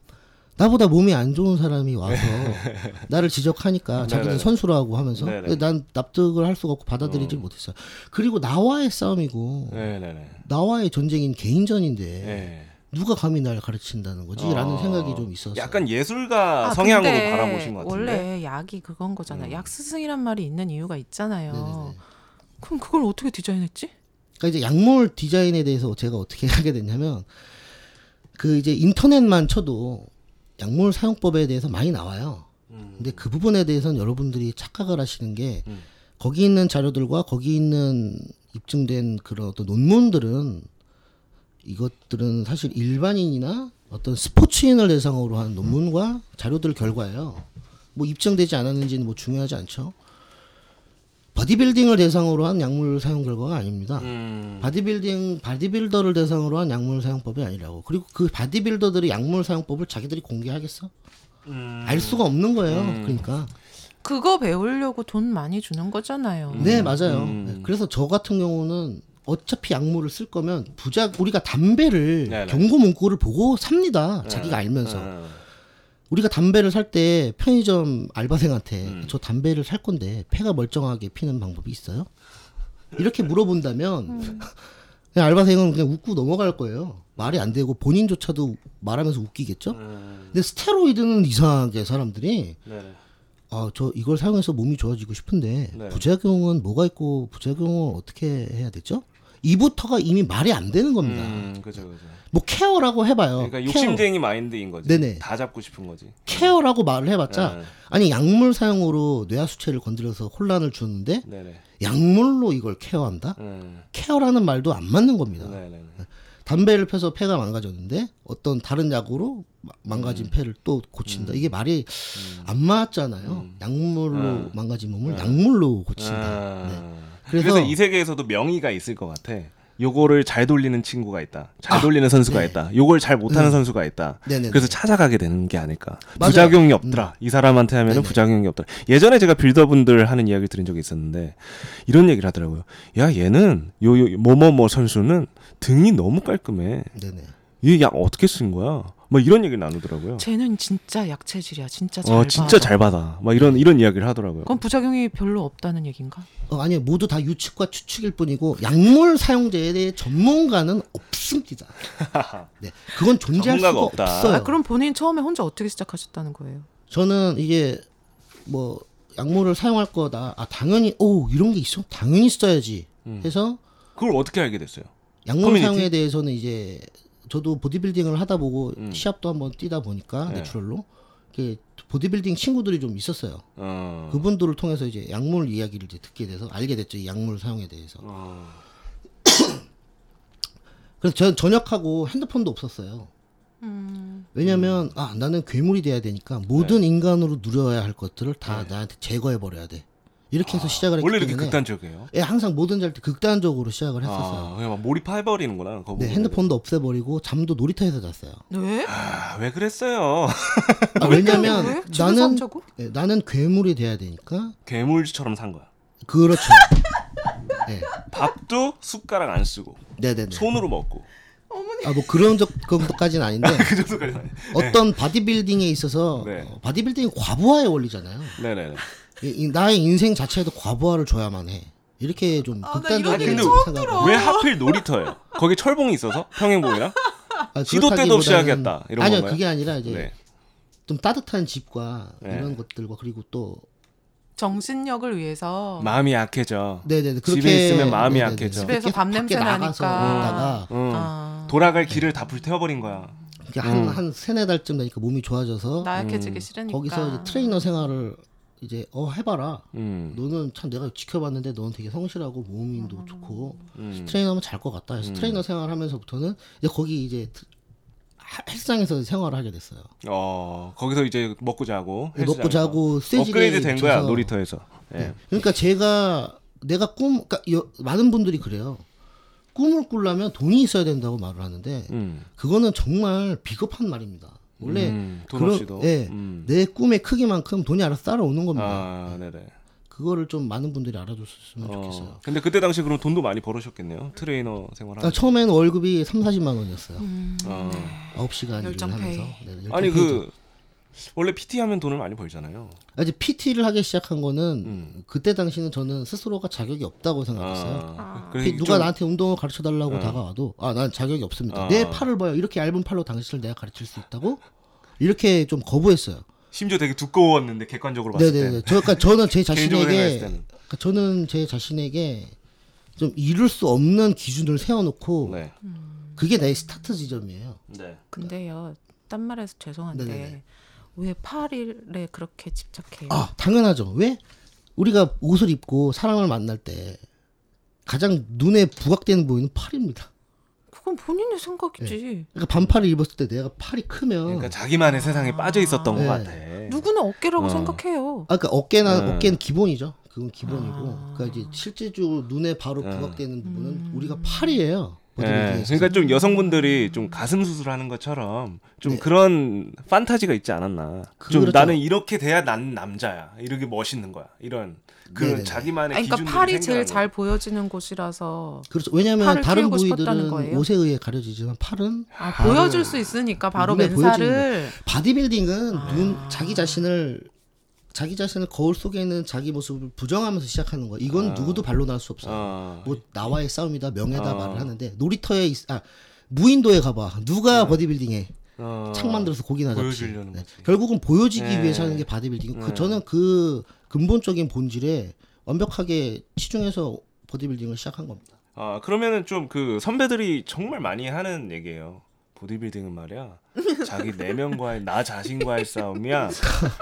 나보다 몸이 안 좋은 사람이 와서 나를 지적하니까 자기는. 선수라고 하면서. 난 납득을 할 수가 없고 받아들이질 못했어요. 그리고 나와의 싸움이고 네네네. 나와의 전쟁인 개인전인데 네. 누가 감히 날 가르친다는 거지라는 어. 생각이 좀 있었어요. 약간 예술가 아, 성향으로 바라보신 것 같은데. 원래 약이 그건 거잖아. 음. 약 스승이란 말이 있는 이유가 있잖아요. 네네네. 그럼 그걸 어떻게 디자인했지? 그러니까 이제 약물 디자인에 대해서 제가 어떻게 하게 됐냐면 그 이제 인터넷만 쳐도 약물 사용법에 대해서 많이 나와요. 근데 그 부분에 대해서는 여러분들이 착각을 하시는 게 음. 거기 있는 자료들과 거기 있는 입증된 그런 어떤 논문들은 이것들은 사실 일반인이나 어떤 스포츠인을 대상으로 한 논문과 자료들 결과예요. 뭐 입증되지 않았는지는 뭐 중요하지 않죠. 바디빌딩을 대상으로 한 약물 사용 결과가 아닙니다. 음. 바디빌딩 바디빌더를 대상으로 한 약물 사용법이 아니라고. 그리고 그 바디빌더들이 약물 사용법을 자기들이 공개하겠어? 음. 알 수가 없는 거예요. 음. 그러니까. 그거 배우려고 돈 많이 주는 거잖아요. 네, 맞아요. 음. 네, 그래서 저 같은 경우는 어차피 약물을 쓸 거면 부작 우리가 담배를 네네. 경고 문구를 보고 삽니다. 자기가 알면서. 음. 우리가 담배를 살 때 편의점 알바생한테 음. 저 담배를 살 건데 폐가 멀쩡하게 피는 방법이 있어요? 이렇게 물어본다면 음. 그냥 알바생은 그냥 웃고 넘어갈 거예요. 말이 안 되고 본인조차도 말하면서 웃기겠죠? 음. 근데 스테로이드는 이상하게 사람들이 네네. 아, 저 이걸 사용해서 몸이 좋아지고 싶은데 네. 부작용은 뭐가 있고 부작용을 어떻게 해야 되죠? 이부터가 이미 말이 안 되는 겁니다. 음, 그죠, 그죠. 뭐 care라고 해봐요. 그러니까 care. 욕심쟁이 mind인 거지. 네네. 다 잡고 싶은 거지. care라고 말을 해봤자 네. 아니 약물 사용으로 뇌하수체를 건드려서 혼란을 주는데 네네. 약물로 이걸 care한다? 음. care라는 말도 안 맞는 겁니다. 네네네. 담배를 펴서 폐가 망가졌는데 어떤 다른 약으로 마- 음. 망가진 폐를 또 고친다. 이게 말이 안 맞잖아요. 약물로 음. 망가진 몸을 약물로 고친다. 아. 네. 그래서, 그래서- 이 세계에서도 명의가 있을 것 같아. 요거를 잘 돌리는 친구가 있다. 잘 돌리는 선수가 네. 있다. 요걸 잘 못하는 음. 선수가 있다. 네네네. 그래서 찾아가게 되는 게 아닐까. 맞아요. 음. 부작용이 없더라. 이 사람한테 하면은 네네. 부작용이 없더라. 예전에 제가 빌더분들 하는 이야기를 들은 적이 있었는데 이런 얘기를 하더라고요. 야 얘는 요 요 뭐뭐뭐 선수는 등이 너무 깔끔해. 네네. 이약 어떻게 쓴 거야? 뭐 이런 얘기를 나누더라고요. 쟤는 진짜 약체질이야. 진짜 잘 어 진짜 받아. 잘 받아. 막 이런 이런 이야기를 하더라고요. 그건 부작용이 별로 없다는 얘긴가? 어, 아니요, 모두 다 유추와 추측일 뿐이고 약물 사용제에 대해 전문가는 없습니다. 네, 그건 존재할 수가 없다. 없어요. 아, 그럼 본인 처음에 혼자 어떻게 시작하셨다는 거예요? 저는 이게 뭐 약물을 사용할 거다. 아 당연히 오 이런 게 있어? 당연히 써야지. 음. 해서 그걸 어떻게 알게 됐어요? 약물 커뮤니티? 사용에 대해서는 이제 저도 보디빌딩을 하다 보고 음. 시합도 한번 뛰다 보니까 네. natural로 이렇게 보디빌딩 친구들이 좀 있었어요. 어. 그분들을 통해서 이제 약물 이야기를 이제 듣게 돼서 알게 됐죠. 이 약물 사용에 대해서. 어. 그래서 저 전역하고 핸드폰도 없었어요. 음. 왜냐면 아 나는 괴물이 돼야 되니까 모든 네. 인간으로 누려야 할 것들을 다 나한테 제거해 버려야 돼. 이렇게 해서 시작을 했기 원래 이렇게 때문에 극단적이에요. 예, 항상 뭐든지 할때 극단적으로 시작을 했었어요. 아, 그냥 막 몰입해버리는구나. 그 네, 부분에. 핸드폰도 없애버리고 잠도 놀이터에서 잤어요. 왜? 아, 왜 그랬어요? 아, 왜냐면 나는? 예, 나는 괴물이 돼야 되니까 괴물처럼 산 거야. 그렇죠. 네, 밥도 숟가락 안 쓰고 네네네. 손으로 먹고 아 뭐 그런 적 정도까지는 아닌데 그 정도까지. 아니에요. 어떤 바디빌딩에 있어서 네. 어, 바디빌딩이 과부하의 원리잖아요. 네네네. 이, 나의 인생 자체에도 과부하를 줘야만 해. 이렇게 좀 아, 나 극단적인 생각을. 처음 왜 하필 놀이터예요? 거기 철봉이 있어서 평행봉이랑 아, 시도 때도 없이 하겠다, 이런 아니요 건가요? 그게 아니라 이제 네. 좀 따뜻한 집과 네. 이런 것들과 그리고 또 정신력을 위해서 마음이 약해져. 네네네 그렇게 집에 있으면 마음이 네네네. 약해져. 집에서 밖에 냄새 나니까. 있다가 응. 아, 돌아갈 길을 다 불태워버린 거야. 이렇게 한, 한 세네 달쯤 되니까 몸이 좋아져서 나약해지기 싫으니까. 거기서 이제 트레이너 생활을 이제 어 해봐라. 음. 너는 참 내가 지켜봤는데 너는 되게 성실하고 몸도 좋고 음. 트레이너면 잘 것 같다. 그래서 트레이너 생활하면서부터는 이제 거기 이제 헬스장에서 생활을 하게 됐어요. 어 거기서 이제 먹고 자고 먹고 헬스장에서. 자고 스테이지 업그레이드 된 거야. 놀이터에서. 예. 네. 그러니까 제가 내가 꿈 그러니까 여- 많은 분들이 그래요. 꿈을 꾸려면 돈이 있어야 된다고 말을 하는데 음. 그거는 정말 비겁한 말입니다. 원래 음, 돈 그런- 없이도. 예, 음. 내 꿈의 크기만큼 돈이 알아서 따라오는 겁니다. 아 네네. 그거를 좀 많은 분들이 알아줬으면 어, 좋겠어요. 근데 그때 당시 그럼 돈도 많이 벌으셨겠네요. 트레이너 생활 하면서. 아, 처음에는 월급이 3, 40만 원이었어요. 어. 아홉 시간 일을 열정 하면서. 페이. 네, 열정 아니 페이죠. 그 원래 PT 하면 돈을 많이 벌잖아요. 아, 이제 PT를 하기 시작한 거는 음. 그때 당시는 저는 스스로가 자격이 없다고 생각했어요. 아, 피- 그래서 누가 좀- 나한테 운동을 가르쳐 달라고 어. 다가와도 아 난 자격이 없습니다. 어. 내 팔을 봐요. 이렇게 얇은 팔로 당신을 내가 가르칠 수 있다고 이렇게 좀 거부했어요. 심지어 되게 두꺼웠는데 객관적으로 봤을 때. 네네네. 저 그러니까 저는 제 개인적으로 자신에게. 그러니까 저는 제 자신에게 좀 이룰 수 없는 기준을 세워놓고 네. 그게 나의 스타트 지점이에요. 네. 근데요, 딴 말해서 죄송한데 네네네. 왜 파리에 그렇게 집착해요? 아 당연하죠. 왜 우리가 옷을 입고 사람을 만날 때 가장 눈에 부각되는 부위는 팔입니다. 그건 본인의 생각이지. 그러니까 반팔을 입었을 때 내가 팔이 크면 그러니까 자기만의 세상에 빠져 있었던 네. 것 같아. 누구는 어깨라고 어. 생각해요. 아, 그러니까 어깨나 네. 어깨는 기본이죠. 그건 기본이고. 아. 그러니까 이제 실제적으로 눈에 바로 네. 부각되는 부분은 음. 우리가 팔이에요. 예. 그러니까 좀 여성분들이 좀 가슴 수술하는 것처럼 좀 네. 그런 판타지가 있지 않았나. 좀 그렇죠. 나는 이렇게 돼야 난 남자야. 이렇게 멋있는 거야. 이런 그런 네네네. 자기만의 아니, 그러니까 팔이 제일 잘 보여지는 곳이라서 그렇죠. 왜냐하면 팔을 다른 부위들은 거예요? 옷에 의해 가려지지만 팔은 아, 보여줄 수 있으니까 바로 맨살을 바디빌딩은 아. 눈 자기 자신을 자기 자신을 거울 속에 있는 자기 모습을 부정하면서 시작하는 거야. 이건 아. 누구도 반론할 수 없어요. 어. 뭐 나와의 싸움이다 명예다 어. 말을 하는데 놀이터에 있, 아 무인도에 가봐 누가 보디빌딩해 어. 창 만들어서 고기나 잡지 네. 결국은 보여지기 네. 위해서 하는 게 바디빌딩 그 네. 저는 그 근본적인 본질에 완벽하게 치중해서 보디빌딩을 시작한 겁니다 아 그러면은 좀 그 선배들이 정말 많이 하는 얘기예요. 보디빌딩은 말이야 자기 내면과의 나 자신과의 싸움이야.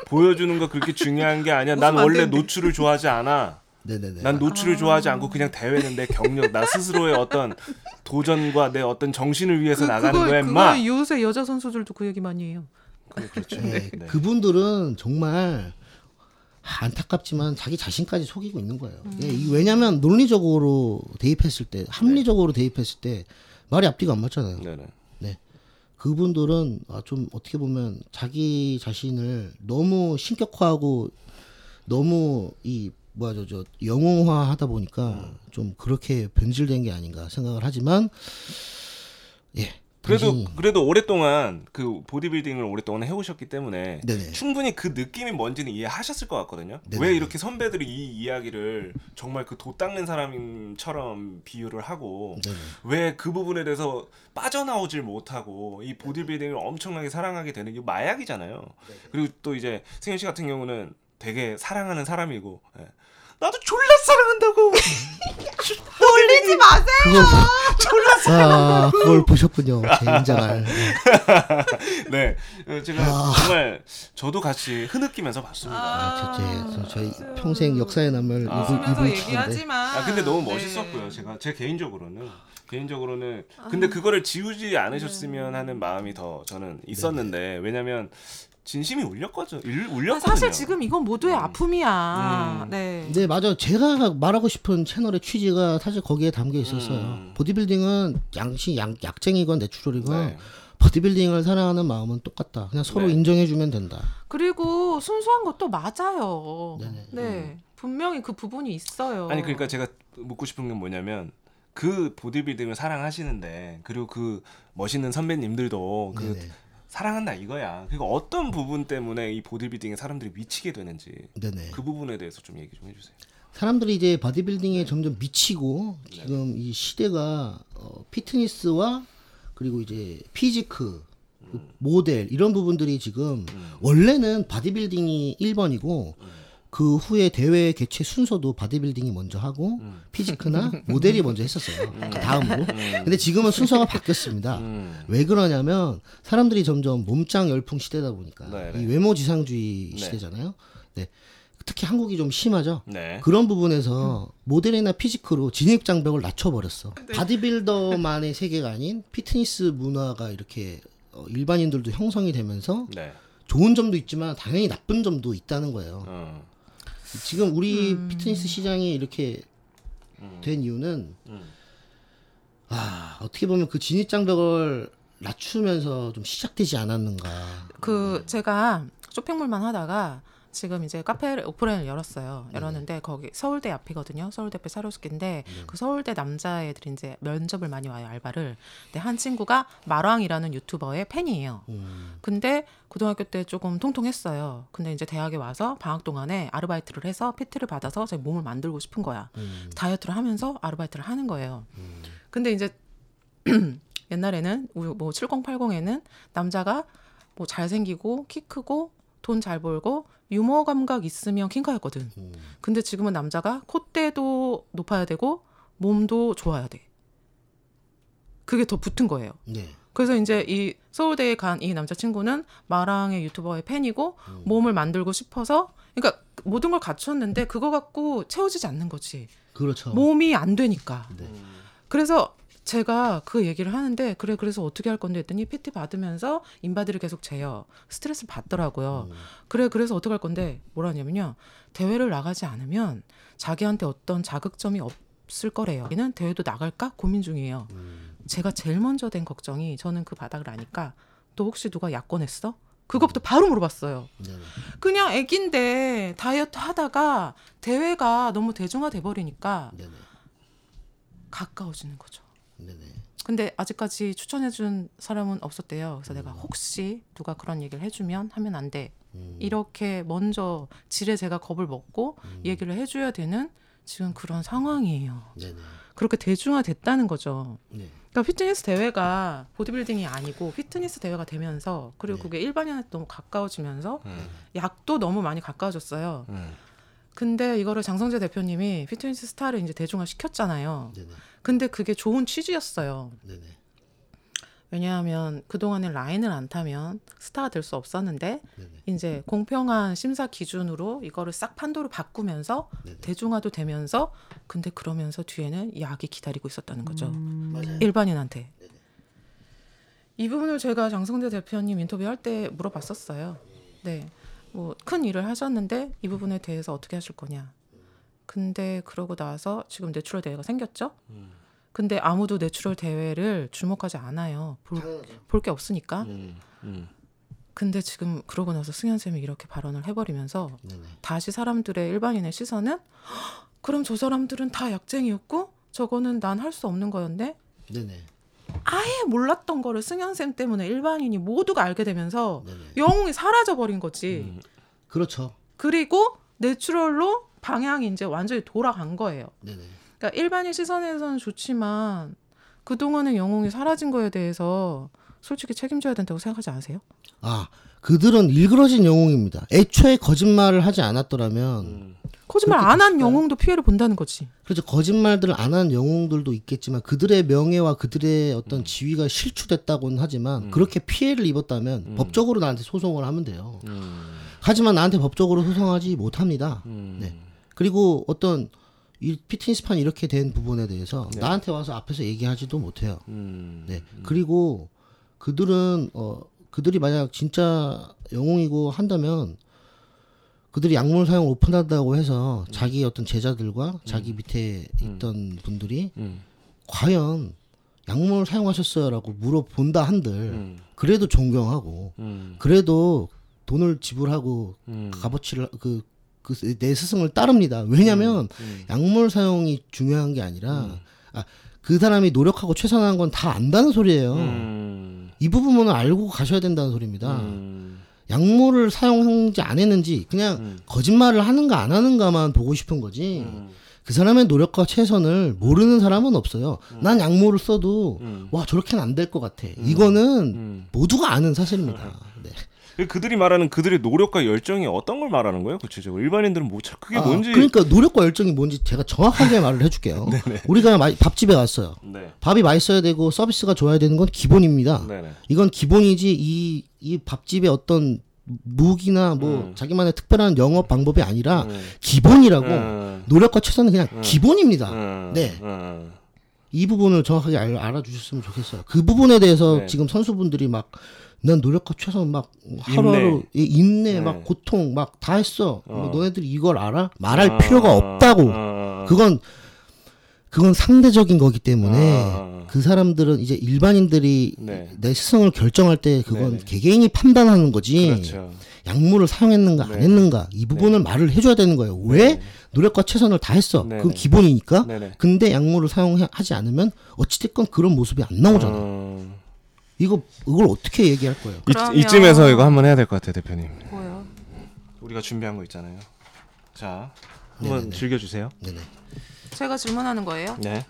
보여주는 거 그렇게 중요한 게 아니야. 난 원래. 노출을 좋아하지 않아. 네네네 난 노출을 좋아하지 않고 그냥 대회는 내 경력, 나 스스로의 어떤 도전과 내 어떤 정신을 위해서 나가는 그거, 거야, 그거 임마. 요새 여자 선수들도 그 얘기 많이 해요. 그렇죠. 네, 네. 그분들은 정말 안타깝지만 자기 자신까지 속이고 있는 거예요. 음. 예, 이- 왜냐하면 논리적으로 대입했을 때, 합리적으로 대입했을 때 말이 앞뒤가 안 맞잖아요. 네네. 그분들은 아, 좀 어떻게 보면 자기 자신을 너무 신격화하고 너무 이 뭐야 저, 저 영웅화 하다 보니까 음. 좀 그렇게 변질된 게 아닌가 생각을 하지만 예 그래도 당신이- 그래도 오랫동안 그 보디빌딩을 오랫동안 해오셨기 때문에 네네. 충분히 그 느낌이 뭔지는 이해하셨을 것 같거든요. 네네. 왜 이렇게 선배들이 이 이야기를 정말 그 도 닦는 사람처럼 비유를 하고 네네. 왜그 부분에 대해서 빠져나오질 못하고 이 보디빌딩을 엄청나게 사랑하게 되는 게 마약이잖아요. 그리고 또 이제 승현 씨 같은 경우는 되게 사랑하는 사람이고 예. 나도 졸라 사랑한다고 놀리지 마세요. 그거 졸라 아, 그걸 보셨군요. 제 인장을. 네, 어, 제가 정말 저도 같이 흐느끼면서 봤습니다. 아, 저, 제, 저, 저희 평생 역사에 남을 아. 치는데. 얘기하지만 아 근데 너무 네. 멋있었고요. 제가 제 개인적으로는 개인적으로는 근데 그거를 지우지 않으셨으면 하는 마음이 더 저는 있었는데 왜냐면 진심이 울렸거든. 울- 아, 울렸거든요. 사실 지금 이건 모두의 아픔이야. 음. 네. 네, 맞아요. 제가 말하고 싶은 채널의 취지가 사실 거기에 담겨 있었어요. 음. 보디빌딩은 양시 양, 약쟁이건 내추럴이건 네. 보디빌딩을 사랑하는 마음은 똑같다. 그냥 서로 네. 인정해주면 된다. 그리고 순수한 것도 맞아요. 네네. 네. 분명히 그 부분이 있어요. 아니 그러니까 제가 묻고 싶은 건 뭐냐면 그 보디빌딩을 사랑하시는데 그리고 그 멋있는 선배님들도 그 네네. 사랑한다 이거야. 그리고 어떤 부분 때문에 이 보디빌딩에 사람들이 미치게 되는지 네네. 그 부분에 대해서 좀 얘기 좀 해주세요. 사람들이 이제 바디빌딩에 점점 미치고 지금 이 시대가 어, 피트니스와 그리고 이제 physique 그 모델 이런 부분들이 지금 원래는 바디빌딩이 1번이고 그 후에 대회 개최 순서도 바디빌딩이 먼저 하고 physique나 모델이 먼저 했었어요. 그 다음으로. 근데 지금은 순서가 바뀌었습니다. 음. 왜 그러냐면 사람들이 점점 몸짱 열풍 시대다 보니까 네, 네. 이 외모 지상주의 네. 시대잖아요. 네. 특히 한국이 좀 심하죠. 네. 그런 부분에서 모델이나 physique로 진입 장벽을 낮춰버렸어. 바디빌더만의 세계가 아닌 피트니스 문화가 이렇게 어, 일반인들도 형성이 되면서 네. 좋은 점도 있지만 당연히 나쁜 점도 있다는 거예요. 어. 지금 우리 음. 피트니스 시장이 이렇게 음. 된 이유는 음. 아 어떻게 보면 그 진입 장벽을 낮추면서 좀 시작되지 않았는가. 그 제가 쇼핑몰만 하다가 지금 이제 카페를 오프라인을 열었어요. 열었는데 거기 서울대 앞이거든요. 서울대 앞에 사료스키인데 그 서울대 남자애들이 이제 면접을 많이 와요 알바를. 근데 한 친구가 마랑이라는 유튜버의 팬이에요. 음, 근데 고등학교 때 조금 통통했어요. 근데 이제 대학에 와서 방학 동안에 아르바이트를 해서 PT를 받아서 제 몸을 만들고 싶은 거야. 음, 다이어트를 하면서 아르바이트를 하는 거예요. 근데 이제 옛날에는 우- 뭐 7080에는 남자가 뭐 잘생기고 키 크고 돈 잘 벌고 유머 감각 있으면 킹카였거든. 음. 근데 지금은 남자가 콧대도 높아야 되고 몸도 좋아야 돼. 그게 더 붙은 거예요. 네. 그래서 이제 이 서울대에 간 이 남자친구는 마랑의 유튜버의 팬이고 몸을 만들고 싶어서 그러니까 모든 걸 갖췄는데 그거 갖고 채워지지 않는 거지. 그렇죠. 몸이 안 되니까. 네. 그래서 제가 그 얘기를 하는데 그래 그래서 어떻게 할 건데 했더니 PT 받으면서 인바디를 계속 재요. 스트레스 받더라고요. 그래 그래서 어떻게 할 건데 뭐라냐면요. 대회를 나가지 않으면 자기한테 어떤 자극점이 없을 거래요. 얘는 대회도 나갈까 고민 중이에요. 제가 제일 먼저 된 걱정이 저는 그 바닥을 아니까 너 혹시 누가 약권했어? 그것부터 바로 물어봤어요. 네. 그냥 애긴데 다이어트 하다가 대회가 너무 대중화돼 버리니까 네네. 가까워지는 거죠. 네네. 근데 아직까지 추천해준 사람은 없었대요. 그래서 내가 혹시 누가 그런 얘기를 해주면 하면 안 돼. 음. 이렇게 먼저 지레 제가 겁을 먹고 얘기를 해줘야 되는 지금 그런 상황이에요. 네네. 그렇게 대중화됐다는 거죠. 네. 그러니까 피트니스 대회가 보디빌딩이 아니고 피트니스 대회가 되면서 그리고 네. 그게 일반인한테 너무 가까워지면서 음. 약도 너무 많이 가까워졌어요. 음. 근데 이거를 장성재 대표님이 피트니스 스타를 이제 대중화 시켰잖아요. 네네. 근데 그게 좋은 취지였어요. 네네. 왜냐하면 그동안에 라인을 안 타면 스타가 될 수 없었는데 네네. 이제 공평한 심사 기준으로 이거를 싹 판도를 바꾸면서 네네. 대중화도 되면서 근데 그러면서 뒤에는 약이 기다리고 있었다는 거죠. 맞아요. 일반인한테. 이 부분을 제가 장성대 대표님 인터뷰할 때 물어봤었어요. 네. 뭐 큰 일을 하셨는데 이 부분에 대해서 어떻게 하실 거냐. 근데 그러고 나서 지금 natural 대회가 생겼죠. 근데 아무도 natural 대회를 주목하지 않아요. 볼 게 없으니까. 음. 음. 근데 지금 그러고 나서 승현 쌤이 이렇게 발언을 해버리면서 네네. 다시 사람들의 일반인의 시선은 "헉, 그럼 저 사람들은 다 약쟁이였고 저거는 난 할 수 없는 거였네. 네네. 아예 몰랐던 거를 승현 쌤 때문에 일반인이 모두가 알게 되면서 네네. 영웅이 사라져 버린 거지. 음. 그렇죠. 그리고 내추럴로 방향이 이제 완전히 돌아간 거예요. 네네. 그러니까 일반인 시선에서는 좋지만 그동안의 영웅이 사라진 거에 대해서 솔직히 책임져야 된다고 생각하지 않으세요? 아 그들은 일그러진 영웅입니다. 애초에 거짓말을 하지 않았더라면 음. 거짓말 안 한? 영웅도 피해를 본다는 거지. 그렇죠 거짓말들을 안 한 영웅들도 있겠지만 그들의 명예와 그들의 어떤 지위가 실추됐다고는 하지만 그렇게 피해를 입었다면 법적으로 나한테 소송을 하면 돼요. 음. 하지만 나한테 법적으로 소송하지 못합니다. 음. 네. 그리고 어떤 이 피트니스판 이렇게 된 부분에 대해서 네. 나한테 와서 앞에서 얘기하지도 못해요. 음. 네. 그리고 그들은 어 그들이 만약 진짜 영웅이고 한다면 그들이 약물 사용 오픈한다고 해서 자기 어떤 제자들과 자기 밑에 있던 분들이 음. 과연 약물 사용하셨어요라고 물어본다 한들 음. 그래도 존경하고 음. 그래도 돈을 지불하고 음. 값어치를 그그내 스승을 따릅니다. 왜냐하면 음. 약물 사용이 중요한 게 아니라 아, 그 사람이 노력하고 최선한 건 다 안다는 소리예요. 음. 이 부분은 알고 가셔야 된다는 소리입니다. 음. 약물을 사용했는지 안 했는지 그냥 음. 거짓말을 하는가 안 하는가만 보고 싶은 거지. 음. 그 사람의 노력과 최선을 모르는 사람은 없어요. 난 약물을 써도 음. 와 저렇게는 안 될 것 같아. 이거는 음. 모두가 아는 사실입니다. 네. 그들이 말하는 그들의 노력과 열정이 어떤 걸 말하는 거예요? 구체적으로 일반인들은 뭐잘 그게 아, 뭔지 그러니까 노력과 열정이 뭔지 제가 정확하게 말을 해줄게요. 우리가 마- 밥집에 갔어요. 네. 밥이 맛있어야 되고 서비스가 좋아야 되는 건 기본입니다. 네네. 이건 기본이지 이 이 밥집의 어떤 무기나 뭐 음. 자기만의 특별한 영업 방법이 아니라 음. 기본이라고 음. 노력과 최선은 그냥 기본입니다. 음. 네. 음. 이 부분을 정확하게 알, 알아주셨으면 좋겠어요. 그 부분에 대해서 네. 지금 선수분들이 막 난 노력과 최선 막 하루하루 인내, 네. 막 고통 막 다 했어. 뭐 어. 너네들이 이걸 알아? 말할 아, 필요가 없다고. 아, 그건 그건 상대적인 거기 때문에 아. 그 사람들은 이제 일반인들이 네. 내 스승을 결정할 때 그건 네네. 개개인이 판단하는 거지. 그렇죠. 약물을 사용했는가 안 네. 했는가 이 부분을 말을 해줘야 되는 거예요. 왜 노력과 최선을 다 했어. 네네. 그건 기본이니까. 네네. 근데 약물을 사용하지 않으면 어찌됐건 그런 모습이 안 나오잖아. 요 음. 이거 이걸 어떻게 얘기할 거예요? 이, 그러면- 이 쯤에서 이거 한번 해야 될 것 같아요, 대표님. 뭐요? 우리가 준비한 거 있잖아요. 자, 한번 네네네. 즐겨주세요. 네네. 제가 질문하는 거예요. 네.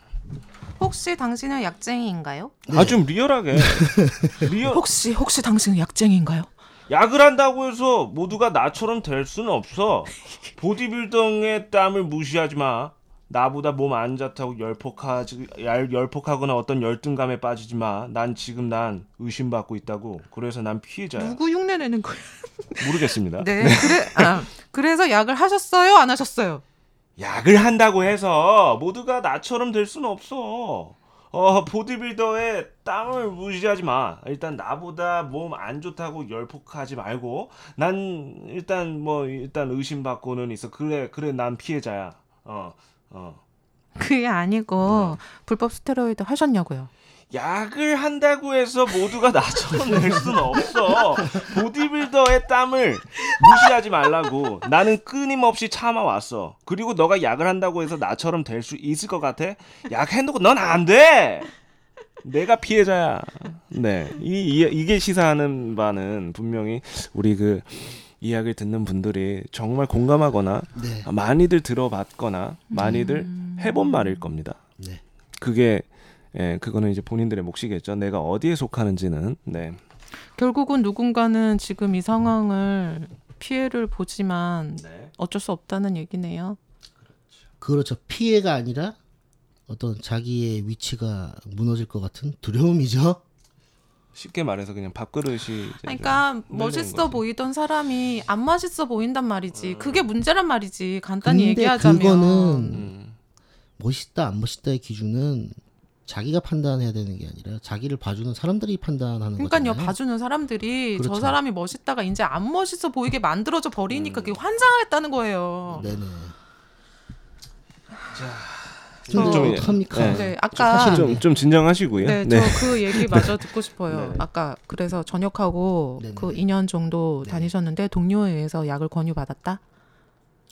혹시 당신은 약쟁이인가요? 아좀 리얼하게. Real. 혹시 혹시 당신은 약쟁이인가요? 약을 한다고 해서 모두가 나처럼 될 수는 없어. 보디빌딩의 땀을 무시하지 마. 나보다 몸 안 좋다고 열폭하지 열- 열폭하거나 어떤 열등감에 빠지지 마. 난 지금 난 의심받고 있다고. 그래서 난 피해자야. 누구 흉내 내는 거예요? 모르겠습니다. 네. 그래 아, 그래서 약을 하셨어요? 안 하셨어요? 약을 한다고 해서 모두가 나처럼 될 수는 없어. 어, 보디빌더의 땀을 무시하지 마. 일단 나보다 몸 안 좋다고 열폭하지 말고 난 일단 뭐 일단 의심받고는 있어. 그래 그래 난 피해자야. 어. 어. 그게 아니고 불법 스테로이드 하셨냐고요? 약을 한다고 해서 모두가 나처럼 될 수는 없어. 보디빌더의 땀을 무시하지 말라고. 나는 끊임없이 참아왔어. 그리고 너가 약을 한다고 해서 나처럼 될 수 있을 것 같아? 약 해놓고 넌 안 돼! 내가 피해자야. 네. 이, 이, 이게 시사하는 바는 분명히 우리 그 이야기를 듣는 분들이 정말 공감하거나 네. 많이들 들어봤거나 많이들 해본 말일 겁니다. 네. 그게 예, 그거는 이제 본인들의 몫이겠죠. 내가 어디에 속하는지는 네. 결국은 누군가는 지금 이 상황을 피해를 보지만 네. 어쩔 수 없다는 얘기네요. 그렇죠. 피해가 아니라 어떤 자기의 위치가 무너질 것 같은 두려움이죠. 쉽게 말해서 그냥 밥그릇이 그러니까 좀 멋있어 거지. 보이던 사람이 안 맛있어 보인단 말이지. 그게 문제란 말이지. 간단히 근데 얘기하자면. 그거는 음. 멋있다 안 멋있다의 기준은 자기가 판단해야 되는 게 아니라 자기를 봐주는 사람들이 판단하는 그러니까요 거잖아요. 봐주는 사람들이 저 그렇죠. 사람이 멋있다가 이제 안 멋있어 보이게 만들어져 버리니까 그게 환장했다는 거예요. 네네. 저- 좀- 어떡합니까? 네. 네, 아까 사실은- 좀, 좀 진정하시고요. 네, 네. 저 그 얘기 마저 듣고 싶어요. 네네. 아까 그래서 전역하고 네네. 그 2년 정도 네. 다니셨는데 동료에 의해서 약을 권유 받았다.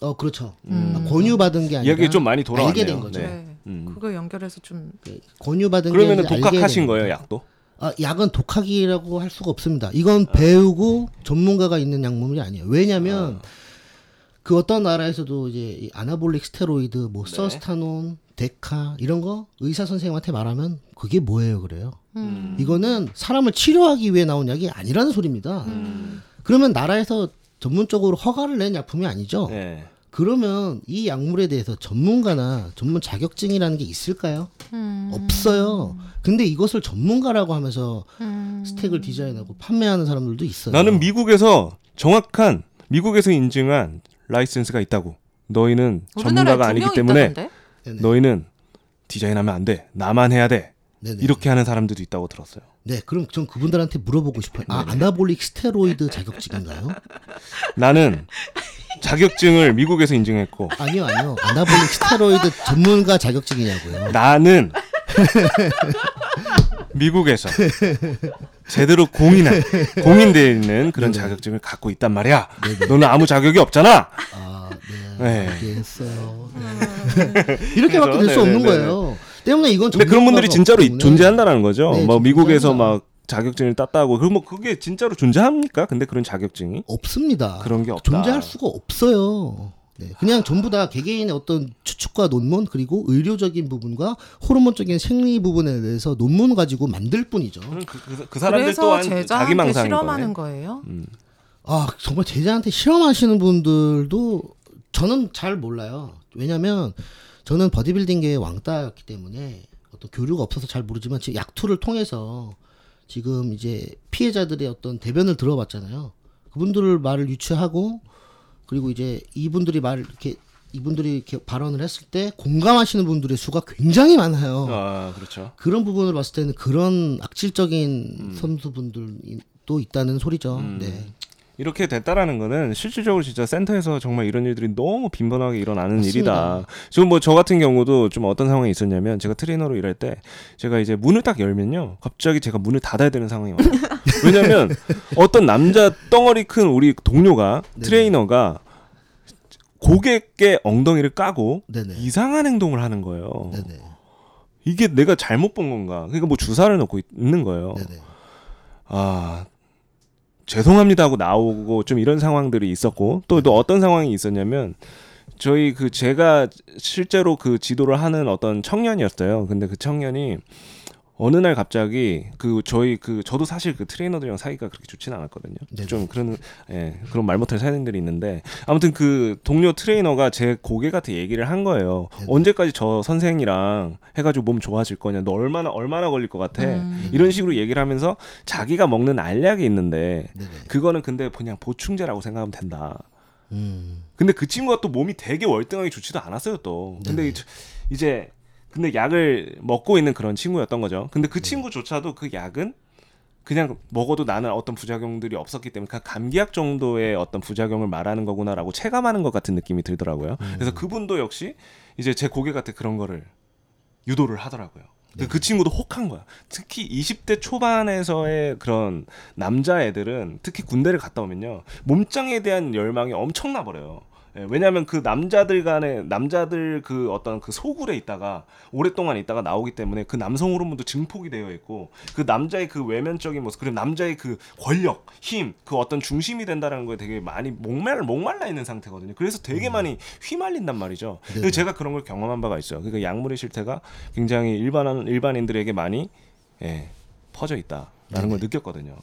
어 그렇죠. 음. 아, 권유 받은 게 아니라 이야기 좀 많이 돌아왔네요. 알게 된 거죠. 네. 네. 음. 그거 연결해서 좀 네, 권유 받은 그러면은 게 아니라 알게 독학하신 된 거예요. 약도? 아, 약은 독학이라고 할 수가 없습니다. 이건 아. 배우고 전문가가 있는 약물이 아니에요. 왜냐하면 그 어떤 나라에서도 이제 이 아나볼릭 스테로이드, 뭐 네. 서스타논, 데카 이런 거 의사 선생님한테 말하면 그게 뭐예요 그래요. 음. 이거는 사람을 치료하기 위해 나온 약이 아니라는 소리입니다. 음. 그러면 나라에서 전문적으로 허가를 낸 약품이 아니죠. 네. 그러면 이 약물에 대해서 전문가나 전문 자격증이라는 게 있을까요? 음. 없어요. 근데 이것을 전문가라고 하면서 음. 스택을 디자인하고 판매하는 사람들도 있어요. 나는 미국에서 정확한 미국에서 인증한 라이센스가 있다고. 너희는 전문가가 아니기 때문에 네네. 너희는 디자인하면 안 돼. 나만 해야 돼. 네네. 이렇게 하는 사람들도 있다고 들었어요. 네, 그럼 전 그분들한테 물어보고 싶어요. 아, anabolic 스테로이드 자격증인가요? 나는 자격증을 미국에서 인증했고 아니요, 아니요. anabolic 스테로이드 전문가 자격증이냐고요. 나는 미국에서 제대로 공인한 공인되어 있는 그런 자격증을 갖고 있단 말이야. 너는 아무 자격이 없잖아. 아, 네. 네. 알겠어요. 네. 이렇게밖에 될 수 없는 네, 네, 거예요. 때문에 이건 근데 그런 분들이 진짜로 때문에 존재한다는 거죠. 네, 뭐 미국에서. 막 자격증을 땄다고 그럼 뭐 그게 진짜로 존재합니까? 근데 그런 자격증이 없습니다. 그런 게 없다. 존재할 수가 없어요. 네, 그냥 전부 다 개개인의 어떤 추측과 논문 그리고 의료적인 부분과 호르몬적인 생리 부분에 대해서 논문 가지고 만들 뿐이죠. 그, 그, 그 사람들 그래서 또한 자기 제자한테 망상인 실험하는 거네. 거예요. 음. 아 정말 제자한테 실험하시는 분들도 저는 잘 몰라요. 왜냐하면 저는 버디빌딩계의 왕따였기 때문에 어떤 교류가 없어서 잘 모르지만 지금 약투를 통해서 지금 이제 피해자들의 어떤 대변을 들어봤잖아요. 그분들을 말을 유추하고 그리고 이제 이분들이 말 이렇게 이분들이 이렇게 발언을 했을 때 공감하시는 분들의 수가 굉장히 많아요. 아 그렇죠. 그런 부분을 봤을 때는 그런 악질적인 선수분들도 있다는 소리죠. 음. 네. 이렇게 됐다라는 거는 실질적으로 진짜 센터에서 정말 이런 일들이 너무 빈번하게 일어나는 맞습니다. 일이다. 지금 뭐 저 같은 경우도 좀 어떤 상황이 있었냐면 제가 트레이너로 일할 때 제가 이제 문을 딱 열면요. 갑자기 제가 문을 닫아야 되는 상황이 와요. 왜냐면 어떤 남자 덩어리 큰 우리 동료가 네네. 트레이너가 고객의 엉덩이를 까고 네네. 이상한 행동을 하는 거예요. 네네. 이게 내가 잘못 본 건가? 그러니까 뭐 주사를 있- 있는 거예요. 아 죄송합니다 하고 나오고 좀 이런 상황들이 있었고 또, 또 어떤 상황이 있었냐면 저희 그 제가 실제로 그 지도를 하는 어떤 청년이었어요. 근데 그 청년이 어느 날 갑자기 그 저희 그 저도 사실 그 트레이너들이랑 사이가 그렇게 좋지는 않았거든요. 네네. 좀 그런 예 그런 말 못할 사연들이 있는데 아무튼 그 동료 트레이너가 제 고객한테 얘기를 한 거예요. 네네. 언제까지 저 선생이랑 해가지고 몸 좋아질 거냐? 너 얼마나 얼마나 걸릴 것 같아? 음. 이런 식으로 얘기를 하면서 자기가 먹는 알약이 있는데 네네. 그거는 근데 그냥 보충제라고 생각하면 된다. 음. 근데 그 친구가 또 몸이 되게 월등하게 좋지도 않았어요 또. 근데 이제 근데 약을 먹고 있는 그런 친구였던 거죠. 근데 그 친구조차도 그 약은 그냥 먹어도 나는 어떤 부작용들이 없었기 때문에 그냥 감기약 정도의 어떤 부작용을 말하는 거구나라고 체감하는 것 같은 느낌이 들더라고요. 그래서 그분도 역시 이제 제 고객한테 그런 거를 유도를 하더라고요. 근데 그 친구도 혹한 거야. 특히 20대 초반에서의 그런 남자애들은 특히 군대를 갔다 오면요. 몸짱에 대한 열망이 엄청나 버려요. 예, 왜냐하면 그 남자들 간에 남자들 그 어떤 그 소굴에 있다가 오랫동안 있다가 나오기 때문에 그 남성 호르몬도 증폭이 되어 있고 그 남자의 그 외면적인 모습 그리고 남자의 그 권력 힘 그 어떤 중심이 된다라는 거에 되게 많이 목말 목말라 있는 상태거든요. 그래서 되게 많이 휘말린단 말이죠. 그래서 제가 그런 걸 경험한 바가 있어요. 그러니까 약물의 실태가 굉장히 일반 일반인들에게 많이 예, 퍼져 있다라는 걸 느꼈거든요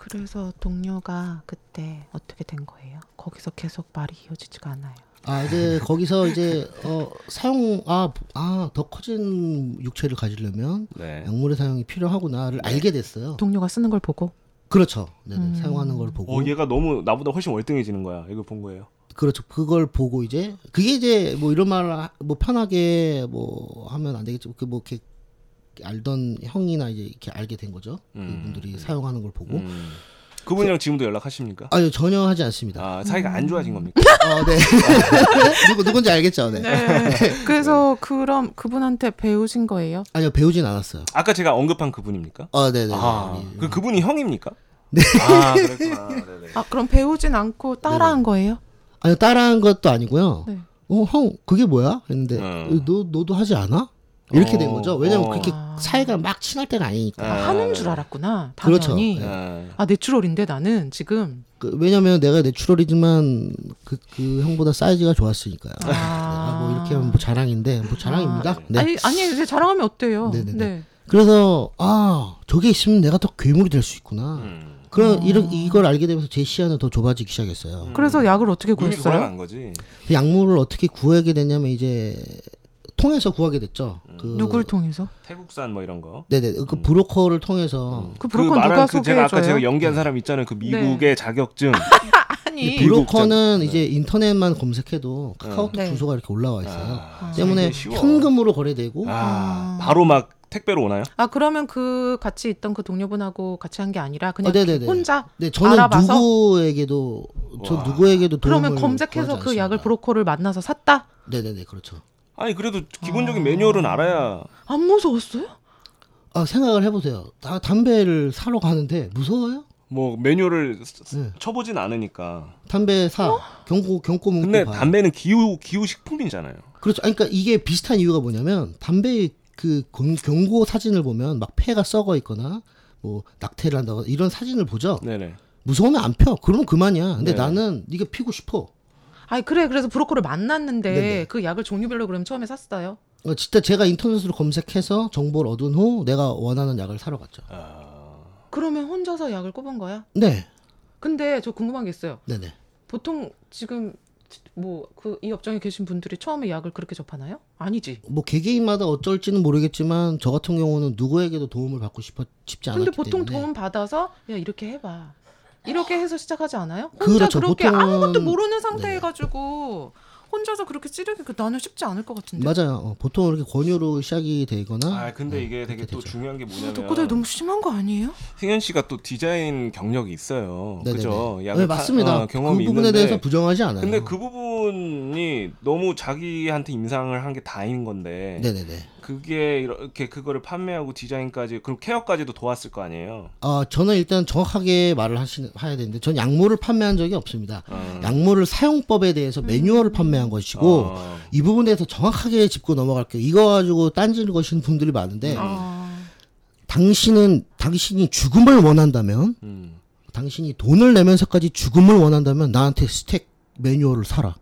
그래서 동료가 그때 어떻게 된 거예요? 거기서 계속 말이 이어지지가 않아요. 아 이제 거기서 이제 어 사용 아아더 커진 육체를 가지려면 네. 약물의 사용이 필요하구나를 알게 됐어요. 동료가 쓰는 걸 보고 그렇죠. 네네. 음. 사용하는 걸 보고 어 얘가 너무 나보다 훨씬 월등해지는 거야 이걸 본 거예요 그렇죠. 그걸 보고 이제 그게 이제 뭐 이런 말 뭐 편하게 뭐 하면 안 되겠죠. 그 뭐 이렇게 알던 형이나 이제 이렇게 알게 된 거죠. 그분들이 사용하는 걸 보고. 음. 그분이랑 지금도 연락하십니까? 아유 전혀 하지 않습니다. 아 사이가 안 좋아진 겁니까? 어, 네. 누구 누군지 알겠죠. 네. 그래서 그럼 그분한테 배우신 거예요? 아니요 배우진 않았어요. 아까 제가 언급한 그분입니까? 어, 네네. 아, 네. 그 그분이 형입니까? 네. 아, 그랬구나. 네네. 아 그럼 배우진 않고 따라한 거예요? 아니요 따라한 것도 아니고요. 네. 어, 형 그게 뭐야? 했는데 음. 너 너도 하지 않아? 이렇게 된 어, 거죠. 왜냐면 어. 그렇게 아. 사이가 막 친할 때가 아니니까. 아. 하는 줄 알았구나. 그렇죠. 당연히. 네. 아, 아 내추럴인데 나는 지금 그, 왜냐면 내가 내추럴이지만 그, 그 형보다 사이즈가 좋았으니까요. 아, 뭐 이렇게 하면 뭐 자랑인데 뭐 자랑입니다. 네. 아니 아니 자랑하면 어때요? 네네네. 네. 그래서 아 저게 있으면 내가 더 괴물이 될 수 있구나. 음. 그런 이런 이걸 알게 되면서 제 시야는 더 좁아지기 시작했어요. 그래서 약을 어떻게 구했어요? 그 약물을 어떻게 구하게 됐냐면 이제 통해서 구하게 됐죠. 그 누굴 통해서? 태국산 뭐 이런 거. 네네 그 브로커를 통해서 그 브로커 누가 말한 그 제가 아까 소개해줘요? 제가 연기한 사람 있잖아요. 그 미국의 네. 자격증. 아니 브로커는 이제 인터넷만 검색해도 카카오톡 네. 주소가 이렇게 올라와 있어요. 아, 때문에 이게 쉬워. 현금으로 거래되고 아, 바로 막 택배로 오나요? 아 그러면 그 같이 있던 그 동료분하고 같이 한 게 아니라 그냥 어, 네네네. 혼자 네, 저는 알아봐서? 누구에게도 저 와. 누구에게도 도움을 그러면 검색해서 그 약을. 브로커를 만나서 샀다? 네네네 그렇죠. 아니 그래도 기본적인 매뉴얼은 알아야 안 무서웠어요? 아 생각을 해보세요. 다 담배를 사러 가는데 무서워요? 뭐 매뉴얼을 스- 네. 쳐보진 않으니까. 담배 사 경고 경고 문구 근데 봐. 담배는 기후 기후 식품이잖아요. 그렇죠. 아니, 그러니까 이게 비슷한 이유가 뭐냐면 담배 그 경- 경고 사진을 보면 막 폐가 썩어 있거나 뭐 낙태를 한다거나 이런 사진을 보죠. 네네. 무서우면 안 펴. 그러면 그만이야. 근데 네. 나는 네가 피고 싶어. 아니 그래 그래서 브로커를 만났는데 네네. 그 약을 종류별로 그럼 처음에 샀어요? 어, 진짜 제가 인터넷으로 검색해서 정보를 얻은 후 내가 원하는 약을 사러 갔죠. 그러면 혼자서 약을 꼽은 거야? 네, 근데 저 궁금한 게 있어요. 네네. 보통 지금 뭐 그 이 업종에 계신 분들이 처음에 약을 그렇게 접하나요? 아니지. 뭐 개개인마다 어쩔지는 모르겠지만 저 같은 경우는 누구에게도 도움을 받고 싶어 싶지 않았기 근데 보통 때문에. 도움 받아서 야 이렇게 해봐. 이렇게 해서 시작하지 않아요? 혼자 그렇죠. 그렇게 보통은- 아무것도 모르는 상태에 가지고 혼자서 그렇게 찌르기 그 나는 쉽지 않을 것 같은데. 맞아요. 어, 보통 이렇게 권유로 시작이 되거나. 아 근데 네, 이게 되게 또 되죠. 중요한 게 뭐냐면 덕후들 너무 심한 거 아니에요? 승현 씨가 또 디자인 경력이 있어요. 네네네. 그죠? 네, 맞습니다. 어, 경험이 그 부분에 있는데 대해서 부정하지 않아요. 근데 그 부분이 너무 자기한테 임상을 한 게 다인 건데 네네네. 그게 이렇게 그거를 판매하고 디자인까지 그리고 케어까지도 도왔을 거 아니에요. 어, 저는 일단 정확하게 말을 하시, 해야 되는데, 전 약물을 판매한 적이 없습니다. 어. 약물을 사용법에 대해서 매뉴얼을 판매한 것이고, 어. 이 부분에 대해서 정확하게 짚고 넘어갈게요. 이거 가지고 딴지를 거시는 분들이 많은데, 아, 당신은, 당신이 죽음을 원한다면, 음. 당신이 돈을 내면서까지 죽음을 원한다면, 나한테 스택 매뉴얼을 사라.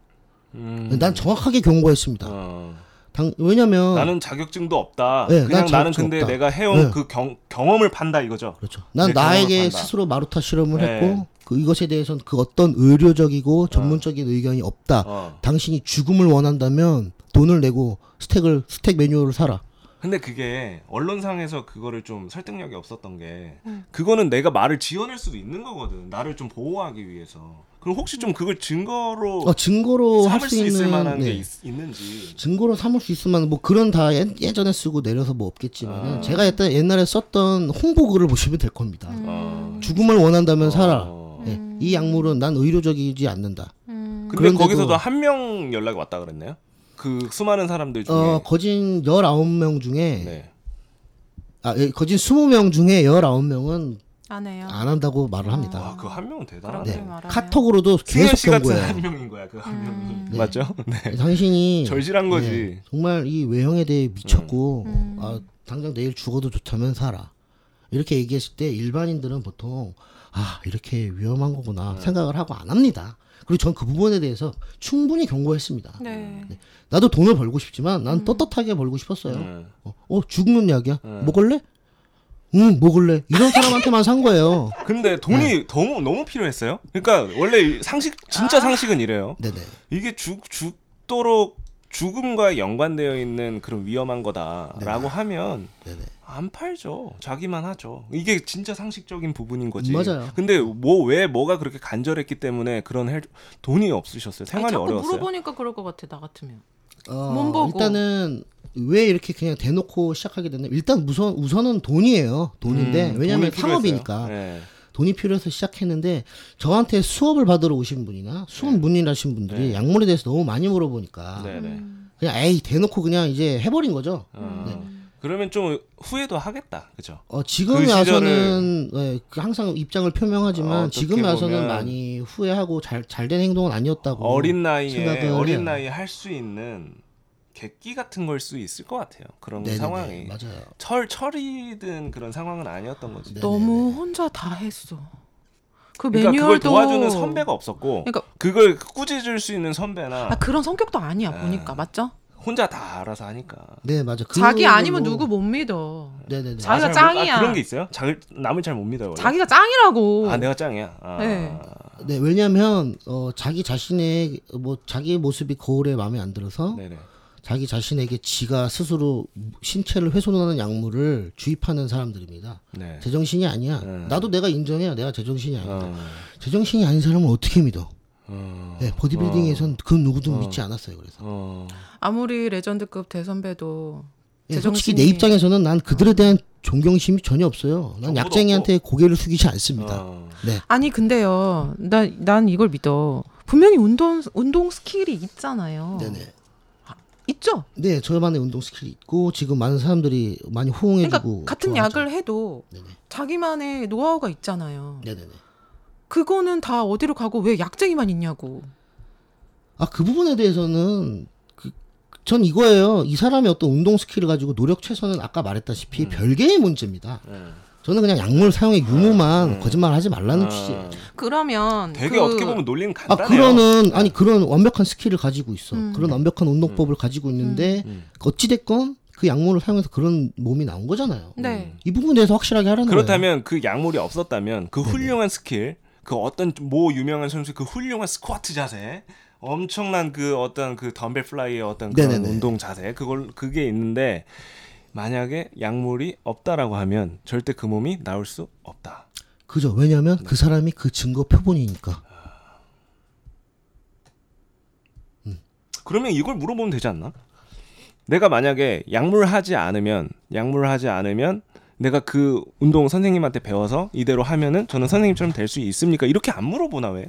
음. 난 정확하게 경고했습니다. 어. 당, 왜냐면, 나는 자격증도 없다. 네, 그냥 난 나는 근데 없다. 내가 해온 네. 그 경, 경험을 판다 이거죠. 그렇죠. 난내 나에게. 스스로 마루타 실험을 네. 했고, 그 이것에 대해서는 그 어떤 의료적이고 전문적인 의견이 없다. 어. 당신이 죽음을 원한다면 돈을 내고 스택을 스택 매뉴얼을 사라. 근데 그게 언론상에서 그거를 좀 설득력이 없었던 게 음. 그거는 내가 말을 지어낼 수도 있는 거거든. 나를 좀 보호하기 위해서. 그럼 혹시 좀 그걸 증거로 어, 증거로 할 삼을 수 있는 만한 게 네. 있, 있는지. 증거로 삼을 수 있을 만한 뭐 그런 다 예, 예전에 쓰고 내려서 뭐 없겠지만 아. 제가 일단 옛날에 썼던 홍보 글을 보시면 될 겁니다. 어. 죽음을 원한다면 사라. 어. 예, 이 약물은 난 의료적이지 않는다. 음. 근데 거기서도 한 명 연락이 왔다 그랬나요? 그 수많은 사람들 중에. 어, 거진 19명 중에 네. 아, 예, 거진 20명 중에 19명은 안 해요. 안 한다고 말을 합니다. 와, 그 한 명은 대단하네. 네. 말하네요. 카톡으로도 계속 씨 같은 경고해요. 한 명인 거야, 그한 음. 명이. 맞죠? 네. 당신이 절실한 거지. 네, 정말 이 외형에 대해 미쳤고 음. 아, 당장 내일 죽어도 좋다면 살아. 이렇게 얘기했을 때 일반인들은 보통 아 이렇게 위험한 거구나 네. 생각을 하고 안 합니다. 그리고 전 그 부분에 대해서 충분히 경고했습니다. 네. 나도 돈을 벌고 싶지만 난 떳떳하게 벌고 싶었어요. 네. 어, 어, 죽는 약이야. 네. 먹을래? 응 먹을래. 이런 사람한테만 산 거예요. 근데 돈이 네. 너무 너무 필요했어요. 그러니까 원래 상식 진짜 상식은 이래요. 네네. 이게 죽 죽도록 죽음과 연관되어 있는 그런 위험한 거다라고 하면 네네. 안 팔죠. 자기만 하죠. 이게 진짜 상식적인 부분인 거지. 맞아요. 근데 뭐 왜 뭐가 그렇게 간절했기 때문에 그런 헬, 돈이 없으셨어요. 생활이 자꾸 어려웠어요. 물어보니까 그럴 것 같아 나 같으면. 어, 몸 보고. 일단은 왜 이렇게 그냥 대놓고 시작하게 됐냐? 일단 우선 우선은 돈이에요. 돈인데 음, 왜냐하면. 상업이니까 네. 돈이 필요해서 시작했는데 저한테 수업을 받으러 오신 분이나 수업 네. 문의하신 분들이 네. 약물에 대해서 너무 많이 물어보니까. 음. 그냥 에이 대놓고 그냥 이제 해버린 거죠. 어, 네. 그러면 좀 후회도 하겠다, 그죠? 어, 지금 그 와서는 예, 그 항상 입장을 표명하지만 어떻게 지금 와서는 보면 많이 후회하고 잘 잘된 행동은 아니었다고 어린 나이에 어린. 나이에 할 수 있는 객기 같은 걸 수 있을 것 같아요. 그런 네네네, 상황이 맞아요. 철 철이든 그런 상황은 아니었던 거지. 네. 너무 혼자 다 했어. 그 그러니까 그걸 매뉴얼도 도와주는 선배가 없었고 그러니까 그걸 꾸짖을 수 있는 선배나 아, 그런 성격도 아니야 네. 보니까 맞죠? 혼자 다 알아서 하니까. 네 맞아. 자기 그걸로- 아니면 누구 못 믿어. 네네네. 자기가 아, 잘 몰- 짱이야. 아, 그런 게 있어요? 자, 남을 잘 못 믿어요. 원래? 자기가 짱이라고. 아 내가 짱이야. 아. 네. 네 왜냐하면 어, 자기 자신의 뭐 자기의 모습이 거울에 마음에 안 들어서 네네. 자기 자신에게 지가 스스로 신체를 훼손하는 약물을 주입하는 사람들입니다. 네. 제정신이 아니야. 네. 나도 내가 인정해요. 내가 제정신이 아니다. 어. 제정신이 아닌 사람을 어떻게 믿어? 어. 네, 보디빌딩에선 그 누구도 믿지 않았어요. 그래서 어. 아무리 레전드급 대선배도 예, 솔직히 제정신이- 내 입장에서는 난 그들에 대한 존경심이 전혀 없어요. 난 약쟁이한테 고개를 숙이지 않습니다. 어. 네, 아니 근데요, 나난 이걸 믿어. 분명히 운동 운동 스킬이 있잖아요. 네네. 있죠. 네, 저만의 운동 스킬이 있고 지금 많은 사람들이 많이 그러니까 호응해주고 같은 좋아하죠. 약을 해도 네네. 자기만의 노하우가 있잖아요. 네네네. 그거는 다 어디로 가고 왜 약쟁이만 있냐고. 아 그 부분에 대해서는 그, 전 이거예요. 이 사람의 어떤 운동 스킬을 가지고 노력 최선은 아까 말했다시피 음. 별개의 문제입니다. 네. 저는 그냥 약물 사용의 유무만 거짓말 하지 말라는 아. 취지예요. 그러면 되게 그- 어떻게 보면 논리는 아 간단해요. 그러는 아니 그런 완벽한 스킬을 가지고 있어. 음. 그런 완벽한 운동법을 가지고 있는데 음. 어찌 됐건 그 약물을 사용해서 그런 몸이 나온 거잖아요. 네. 이 부분에 대해서 확실하게 하라는 거예요. 그렇다면 그 약물이 없었다면 그 훌륭한 스킬, 그 어떤 모 유명한 선수 그 훌륭한 스쿼트 자세, 엄청난 그 어떤 그 덤벨 fly의 어떤 그런 네네네. 운동 자세, 그걸 그게 있는데 만약에 약물이 없다라고 하면 절대 그 몸이 나올 수 없다. 그죠. 왜냐하면 네. 그 사람이 그 증거 표본이니까. 그러면 이걸 물어보면 되지 않나? 내가 만약에 약물 하지 않으면 약물 하지 않으면 내가 그 운동 선생님한테 배워서 이대로 하면은 저는 선생님처럼 될 수 있습니까? 이렇게 안 물어보나 왜?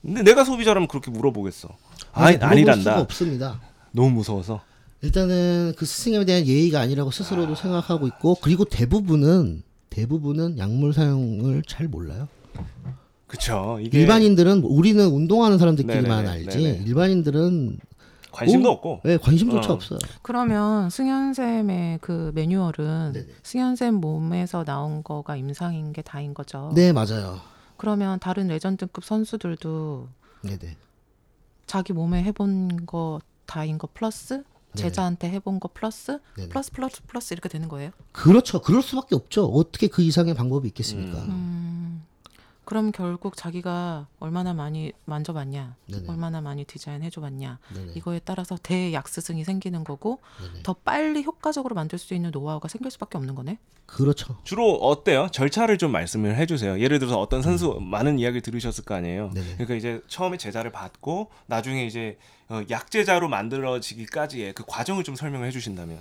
근데 내가 소비자라면 그렇게 물어보겠어. 아니 수가 아니란다. 없습니다. 너무 무서워서. 일단은 그 스승에 대한 예의가 아니라고 스스로도 생각하고 있고 그리고 대부분은 대부분은 약물 사용을 잘 몰라요. 그쵸. 이게 일반인들은 우리는 운동하는 사람들끼리만 네네네, 알지 네네. 일반인들은 관심도 오, 없고. 네, 관심조차 어. 없어요. 그러면 승현 쌤의 그 매뉴얼은 네네. 승현 쌤 몸에서 나온 거가 임상인 게 다인 거죠. 네 맞아요. 그러면 다른 레전드급 선수들도 네네. 자기 몸에 해본 거 다인 거 플러스 네네. 제자한테 해본 거 플러스 네네. 플러스 플러스 플러스 이렇게 되는 거예요? 그렇죠. 그럴 수밖에 없죠. 어떻게 그 이상의 방법이 있겠습니까? 음, 그럼 결국 자기가 얼마나 많이 만져봤냐, 네네. 얼마나 많이 디자인 해줘봤냐 네네. 이거에 따라서 대약스승이 생기는 거고 네네. 더 빨리 효과적으로 만들 수 있는 노하우가 생길 수밖에 없는 거네. 그렇죠. 주로 어때요? 절차를 좀 말씀을 해주세요. 예를 들어서 어떤 선수 많은 이야기 들으셨을 거 아니에요. 음. 네네. 그러니까 이제 처음에 제자를 받고 나중에 이제 어, 약제자로 만들어지기까지의 그 과정을 좀 설명을 해주신다면.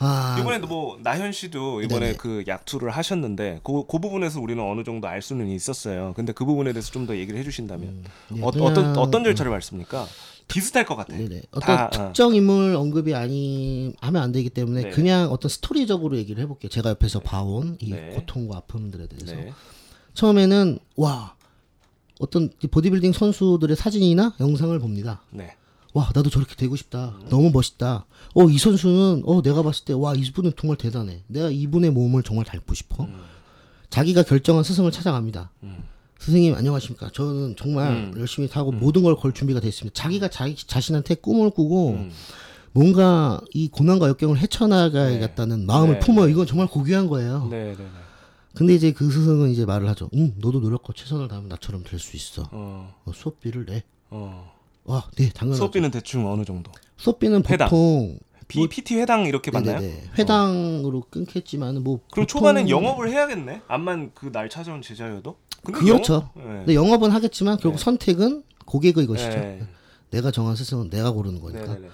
아 이번에도 뭐 나현 씨도 이번에 네네. 그 약투를 하셨는데 그, 그 부분에서 우리는 어느 정도 알 수는 있었어요. 근데 그 부분에 대해서 좀 더 얘기를 해주신다면 네, 어, 그냥- 어떤 어떤 절차를 말씀입니까? 비슷할 것 같아. 네네. 어떤 다, 어. 특정 인물 언급이 아니 하면 안 되기 때문에 네. 그냥 어떤 스토리적으로 얘기를 해볼게요. 제가 옆에서 봐온 이 네. 고통과 아픔들에 대해서 네. 처음에는 와 어떤 이 보디빌딩 선수들의 사진이나 영상을 봅니다. 네. 와 나도 저렇게 되고 싶다. 너무 멋있다. 어 이 선수는 어 내가 봤을 때 와 이분은 정말 대단해. 내가 이분의 몸을 정말 닮고 싶어. 음. 자기가 결정한 스승을 찾아갑니다. 음. 스승님 안녕하십니까. 저는 정말 음. 열심히 하고 모든 걸 걸 준비가 되어 있습니다. 자기가 자기 자신한테 꿈을 꾸고 음. 뭔가 이 고난과 역경을 헤쳐나가야겠다는 마음을 네. 품어요. 이건 정말 고귀한 거예요. 네, 네, 네. 근데 이제 그 스승은 이제 말을 하죠. 응, 너도 노력과 최선을 다하면 나처럼 될 수 있어. 어. 어, 수업비를 내. 어. 와, 네, 당연하죠. 수업비는 대충 어느 정도? 수업비는 회당. 보통 B, PT 회당 이렇게 받나요? 네네네. 회당으로 끊겠지만 뭐 그럼 보통- 초반엔 영업을 해야겠네. 암만 그 날 찾아온 제자여도. 그렇죠. 영업- 네. 근데 영업은 하겠지만 결국 네. 선택은 고객의 것이죠. 네. 내가 정한 스승은 내가 고르는 거니까. 네네네.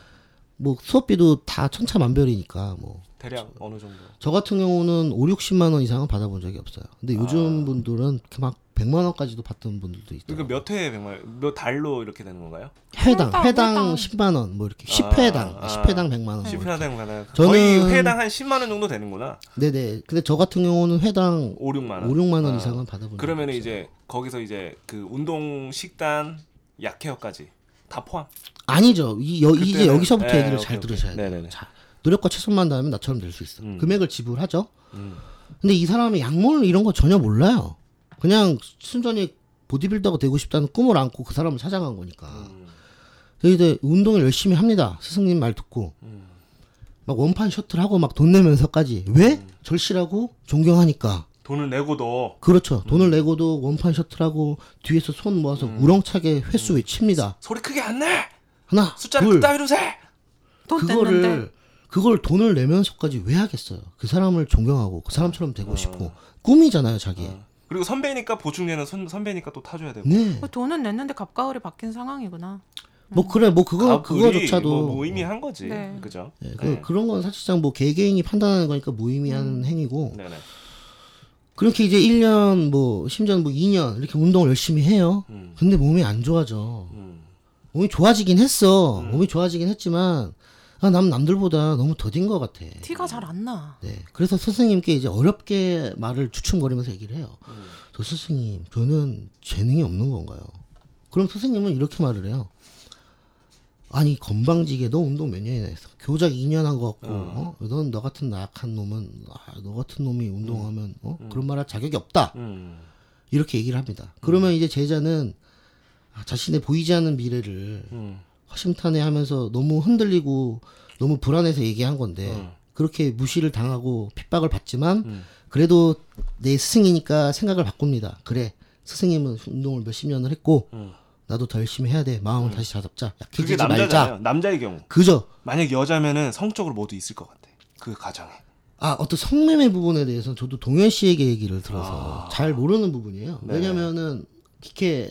뭐 수업비도 다 천차만별이니까 뭐. 대략 어느 정도? 저 같은 경우는 5, 60만 원 이상은 받아본 적이 없어요. 근데 요즘 아. 분들은 막 100만 원까지도 받던 분들도 있어요. 그러니까 몇 회에 100만 몇 달로 이렇게 되는 건가요? 회당, 회당, 회당, 회당. 10만 원, 뭐 이렇게 아, 10회당, 아. 10회당 100만 원. 뭐 10회 되는 거나 저는- 거의 회당 한 10만 원 정도 되는구나. 네네. 근데 저 같은 경우는 회당 5, 6만 원. 5, 6만 원 아. 이상은 받아본 그러면 이제 거기서 이제 그 운동 식단 약케어까지 다 포함. 아니죠. 이, 여, 이제 그때는- 여기서부터 네, 얘기를 오케이, 잘 오케이. 들으셔야 돼요. 네네네. 자, 노력과 최선만 다하면 나처럼 될 수 있어. 음. 금액을 지불하죠. 음. 근데 이 사람이 약물 이런 거 전혀 몰라요. 그냥 순전히 보디빌더가 되고 싶다는 꿈을 안고 그 사람을 찾아간 거니까. 음. 이제 운동을 열심히 합니다. 스승님 말 듣고. 음. 막 원판 셔틀 하고 막 돈 내면서까지. 왜? 음. 절실하고 존경하니까. 돈을 내고도 그렇죠. 음. 돈을 내고도 원판 셔틀하고 뒤에서 손 모아서 우렁차게 횟수 외칩니다. 소리 크게 안 내. 하나, 숫자를 둘, 그따위로 세. 돈 그거를 뗐는데 그걸 돈을 내면서까지 왜 하겠어요? 그 사람을 존경하고 그 사람처럼 되고 싶고 꿈이잖아요, 자기. 어. 그리고 선배니까 보충제는 선, 선배니까 또 타줘야 되고. 네. 그 돈은 냈는데 갑가을이 바뀐 상황이구나. 뭐 그래, 뭐 그거 그거조차도 뭐 무의미한 거지. 네. 그죠? 예, 그, 그런 건 사실상 뭐 개개인이 판단하는 거니까 무의미한 음. 행위고 네네. 그렇게 이제 1년 뭐 심지어 뭐 2년 이렇게 운동을 열심히 해요. 음. 근데 몸이 안 좋아져. 음. 몸이 좋아지긴 했어. 몸이 좋아지긴 했지만 아, 남 남들보다 너무 더딘 것 같아. 티가 잘 안 나. 네. 그래서 스승님께 이제 어렵게 말을 추춤거리면서 얘기를 해요. 저 스승님, 저는 재능이 없는 건가요? 그럼 스승님은 이렇게 말을 해요. 아니 건방지게 너 운동 몇 년이나 했어? 교작 2년 한 거 같고, 어? 넌너 같은 나약한 놈은 아, 너 같은 놈이 운동하면 어? 그런 말할 자격이 없다. 음. 이렇게 얘기를 합니다. 그러면 이제 제자는 아, 자신의 보이지 않는 미래를 음. 허심탄회하면서 너무 흔들리고 너무 불안해서 얘기한 건데 음. 그렇게 무시를 당하고 핍박을 받지만 음. 그래도 내 스승이니까 생각을 바꿉니다. 그래 스승님은 운동을 몇십 년을 했고 음. 나도 더 열심히 해야 돼. 마음을 다시 다잡자. 그게 약해지지. 말자. 남자의 경우. 그죠? 만약 여자면은 성적으로 모두 있을 것 같아. 그 가정에. 아 어떤 성매매 부분에 대해서는 저도 동현 씨에게 얘기를 들어서 잘 모르는 부분이에요. 네. 왜냐면은 이렇게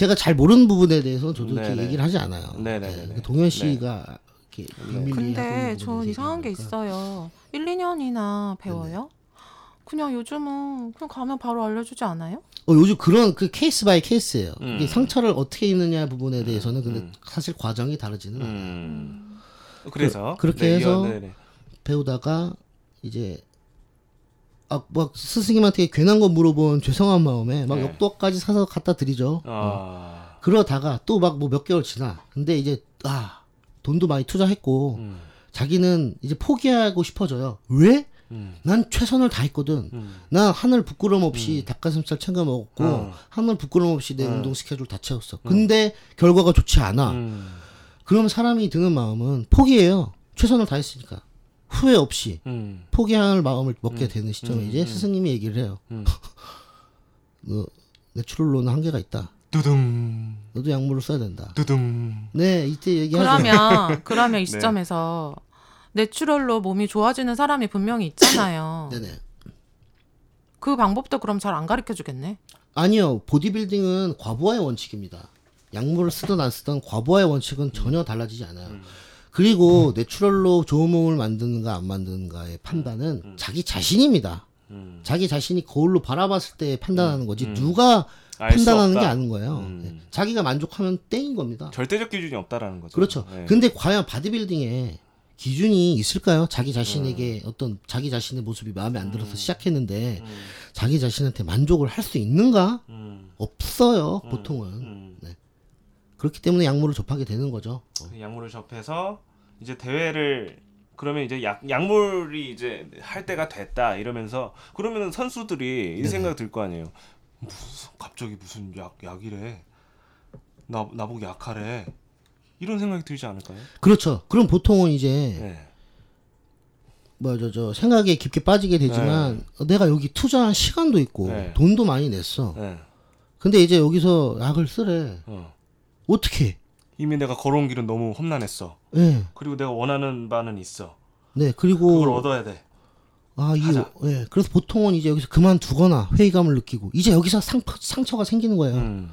제가 잘 모르는 부분에 대해서는 저도 이렇게 네네. 얘기를 하지 않아요. 네네네네. 네, 그 동현 씨가 이렇게 비밀리에 하고 근데 전 이상한 게. 있어요. 1, 2년이나 배워요? 그냥 요즘은 그냥 가면 바로 알려주지 않아요? 어, 요즘 그런 그 case by case예요. 음. 이게 상처를 어떻게 입느냐 부분에 대해서는 근데 사실 과정이 다르지는 않아요. 음. 그래서 그- 그렇게 네, 해서. 배우다가 이제 아, 막 스승님한테 괜한 거 물어본 죄송한 마음에 막 네. 엽떡까지 사서 갖다 드리죠. 아. 그러다가 또 막 뭐 몇 개월 지나. 근데 이제 아 돈도 많이 투자했고 음. 자기는 이제 포기하고 싶어져요. 왜? 음. 난 최선을 다했거든. 음. 난 하늘 부끄럼 없이 닭가슴살 챙겨 먹었고 음. 하늘 부끄럼 없이 내 음. 운동 스케줄 다 채웠어. 근데 결과가 좋지 않아. 음. 그럼 사람이 드는 마음은 포기해요. 최선을 다했으니까 후회 없이 음. 포기할 마음을 먹게 되는 시점에 음. 이제 음. 스승님이 얘기를 해요. 음. 너 내추럴로는 한계가 있다. 두둥. 너도 약물을 써야 된다. 두둥. 네 이때 얘기하죠. 그러면 그러면 네. 이 시점에서 내추럴로 몸이 좋아지는 사람이 분명히 있잖아요. 네네. 그 방법도 그럼 잘 안 가르쳐 주겠네. 아니요. 보디빌딩은 과부하의 원칙입니다. 약물을 쓰든 안 쓰든 과부하의 원칙은 전혀 달라지지 않아요. 음. 그리고 내추럴로 좋은 몸을 만드는가 안 만드는가의 판단은 자기 자신입니다. 음. 자기 자신이 거울로 바라봤을 때 판단하는 거지 음. 누가 판단하는 게. 아닌 거예요. 음. 네. 자기가 만족하면 땡인 겁니다. 절대적 기준이 없다라는 거죠. 그렇죠. 네. 근데 과연 바디빌딩에 기준이 있을까요? 자기 음. 자신에게 어떤 자기 자신의 모습이 마음에 안 들어서 시작했는데 음. 자기 자신한테 만족을 할 수 있는가? 음. 없어요, 보통은. 음. 그렇기 때문에 약물을 접하게 되는 거죠. 그 약물을 접해서 이제 대회를 그러면 이제 약 약물이 이제 할 때가 됐다 이러면서 그러면은 선수들이 이 생각 들 거 아니에요. 무슨 갑자기 무슨 약 약이래. 나 나보고 약하래. 이런 생각이 들지 않을까요? 그렇죠. 그럼 보통은 이제 네. 뭐저저 생각에 깊게 빠지게 되지만 어, 내가 여기 투자한 시간도 있고 네. 돈도 많이 냈어. 네. 근데 이제 여기서 약을 쓰래. 어. 어떻게? 이미 내가 걸어온 길은 너무 험난했어. 예. 그리고 내가 원하는 바는 있어. 네. 그걸 그리고 얻어야 돼. 아, 이. 예. 그래서 보통은 이제 여기서 그만두거나 회의감을 느끼고 이제 여기서 상, 상처가 생기는 거예요. 음.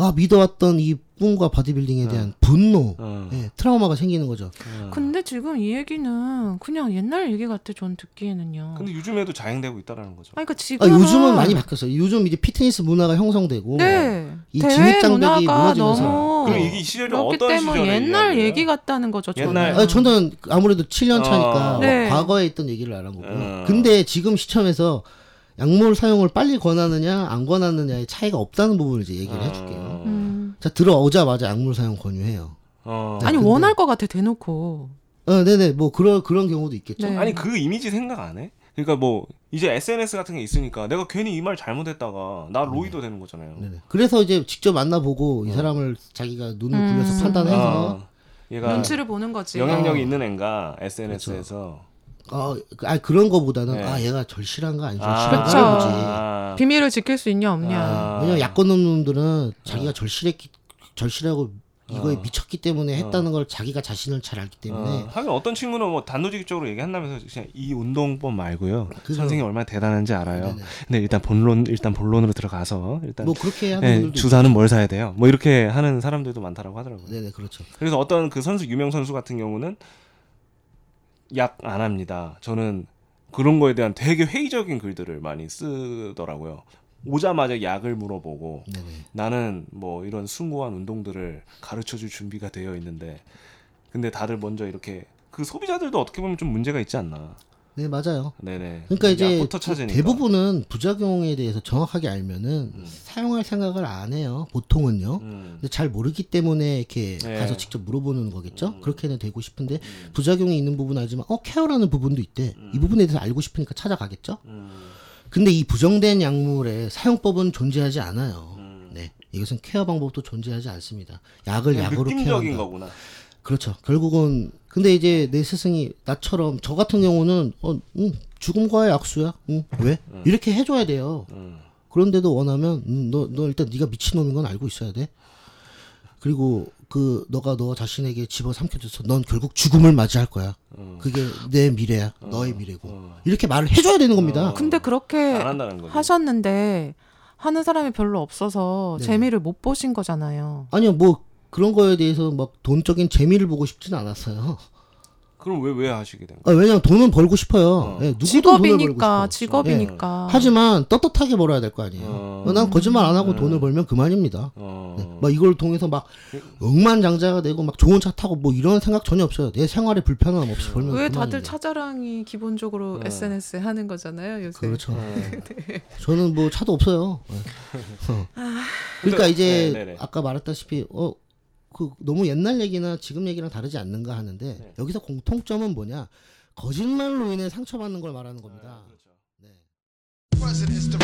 아, 믿어왔던 이 꿈과 바디빌딩에 대한 분노, 어. 예, 트라우마가 생기는 거죠. 음. 근데 지금 이 얘기는 그냥 옛날 얘기 같아. 전 듣기에는요. 근데 요즘에도 자행되고 있다라는 거죠. 아니 그러니까 아, 지금은 요즘은 많이 바뀌었어요. 요즘 이제 피트니스 문화가 형성되고 네. 이 대회 진입 장벽이 문화가 무너지면서 그럼 이게 시절이 어떤 때문에 시절에 옛날 얘기? 같다는 거죠. 저는. 옛날- 아, 저는 아무래도 7년 차니까 어. 네. 과거에 있던 얘기를 안 한 거고요. 어. 근데 지금 시점에서 약물 사용을 빨리 권하느냐 안 권하느냐의 차이가 없다는 부분을 이제 얘기를 해줄게요. 음. 자 들어오자마자 약물 사용 권유해요. 어. 아니 근데- 원할 것 같아 대놓고. 어, 네네 뭐 그런 그런 경우도 있겠죠. 네. 아니 그 이미지 생각 안 해? 그러니까 뭐 이제 SNS 같은 게 있으니까 내가 괜히 이 말 잘못했다가 나 로이도 되는 거잖아요. 네네. 그래서 이제 직접 만나보고 이 사람을 자기가 눈을 음. 굴려서 판단해서 어, 얘가 눈치를 보는 거지. 영향력이 어. 있는 앤가 SNS에서 어, 아 그런 거보다는 네. 아 얘가 절실한가 아니 아, 절실한가 그렇죠. 보지. 아, 비밀을 지킬 수 있냐 없냐. 아. 왜냐면 야권 놈들은 자기가 절실했기 절실하고 이거에 어. 미쳤기 때문에 했다는 걸 자기가 자신을 잘 알기 때문에 어, 하긴 어떤 친구는 뭐 단도직입적으로 얘기한다면서 그냥 이 운동법 말고요. 그거- 선생님 얼마나 대단한지 알아요. 네네. 근데 일단 본론 일단 본론으로 들어가서 일단 뭐 그렇게 하는 예, 분들도 주사는 뭘 사야 돼요? 뭐 이렇게 하는 사람들도 많다라고 하더라고요. 있- 네네 그렇죠. 그래서 어떤 그 선수 유명 선수 같은 경우는 약 안 합니다. 저는 그런 거에 대한 되게 회의적인 글들을 많이 쓰더라고요. 오자마자 약을 물어보고 네네. 나는 뭐 이런 숭고한 운동들을 가르쳐 줄 준비가 되어 있는데 근데 다들 먼저 이렇게 그 소비자들도 어떻게 보면 좀 문제가 있지 않나. 네 맞아요. 네네. 그러니까 이제. 대부분은 부작용에 대해서 정확하게 알면은 사용할 생각을 안 해요. 보통은요. 음. 근데 잘 모르기 때문에 이렇게 네. 가서 직접 물어보는 거겠죠. 음. 그렇게는 되고 싶은데 부작용이 있는 부분은 알지만 어 케어라는 부분도 있대. 이 부분에 대해서 알고 싶으니까 찾아가겠죠. 음. 근데 이 부정된 약물의 사용법은 존재하지 않아요. 음. 네. 이것은 케어 방법도 존재하지 않습니다. 약을 약으로 케어한다. 거구나. 그렇죠. 결국은 근데 이제 내 스승이 나처럼 저 같은 경우는 어, 응, 죽음과의 약수야. 응, 왜? 이렇게 해줘야 돼요. 음. 그런데도 원하면 음, 너, 너 일단 네가 미친놈인 건 알고 있어야 돼. 그리고 그 너가 너 자신에게 집어 삼켜줘서 넌 결국 죽음을 맞이할 거야. 그게 내 미래야. 너의 미래고. 이렇게 말을 해줘야 되는 겁니다. 근데 그렇게. 하셨는데 하는 사람이 별로 없어서 네. 재미를 못 보신 거잖아요. 아니요, 뭐 그런 거에 대해서 막 돈적인 재미를 보고 싶진 않았어요. 그럼 왜 왜 하시게 된 거예요? 아, 왜냐면 돈은 벌고 싶어요. 어. 벌고 직업이니까 싶어. 직업이니까. 예. 하지만 떳떳하게 벌어야 될 거 아니에요. 어. 어, 난 거짓말 안 하고 돈을 벌면 그만입니다. 어. 네. 막 이걸 통해서 막 억만장자가 되고 막 좋은 차 타고 뭐 이런 생각 전혀 없어요. 내 생활에 불편함 없이 벌면 왜 그만입니다. 다들 차자랑이 기본적으로 어. SNS에 하는 거잖아요, 요새. 그렇죠. 네. 저는 뭐 차도 없어요. 네. 어. 그러니까 이제 네, 네, 네. 아까 말했다시피 어. 그 너무 옛날 얘기나 지금 얘기랑 다르지 않는가 하는데 네. 여기서 공통점은 뭐냐 거짓말로 인해 상처받는 걸 말하는 겁니다. 네. For presidents to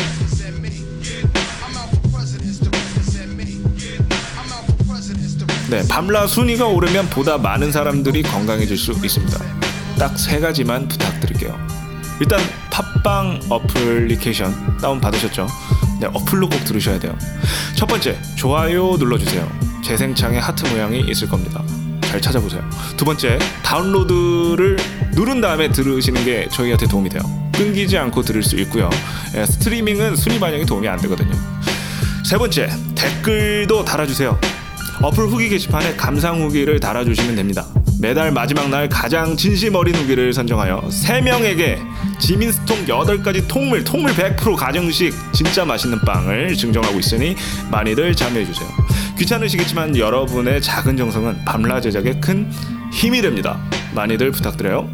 네, 밤라 순위가 오르면 보다 많은 사람들이 건강해질 수 있습니다. 딱 세 가지만 부탁드릴게요. 일단 팟빵 어플리케이션 다운 받으셨죠? 네, 어플로 꼭 들으셔야 돼요. 첫 번째, 좋아요 눌러주세요. 재생창에 하트 모양이 있을 겁니다. 잘 찾아보세요. 두 번째, 다운로드를 누른 다음에 들으시는 게 저희한테 도움이 돼요. 끊기지 않고 들을 수 있고요. 예, 스트리밍은 순위 반영이 도움이 안 되거든요. 세 번째, 댓글도 달아주세요. 어플 후기 게시판에 감상 후기를 달아주시면 됩니다. 매달 마지막 날 가장 진심 어린 후기를 선정하여 3명에게 지민스톡 8가지 통물, 통물 100% 가정식 진짜 맛있는 빵을 증정하고 있으니 많이들 참여해주세요. 귀찮으시겠지만 여러분의 작은 정성은 밤라 제작에 큰 힘이 됩니다. 많이들 부탁드려요.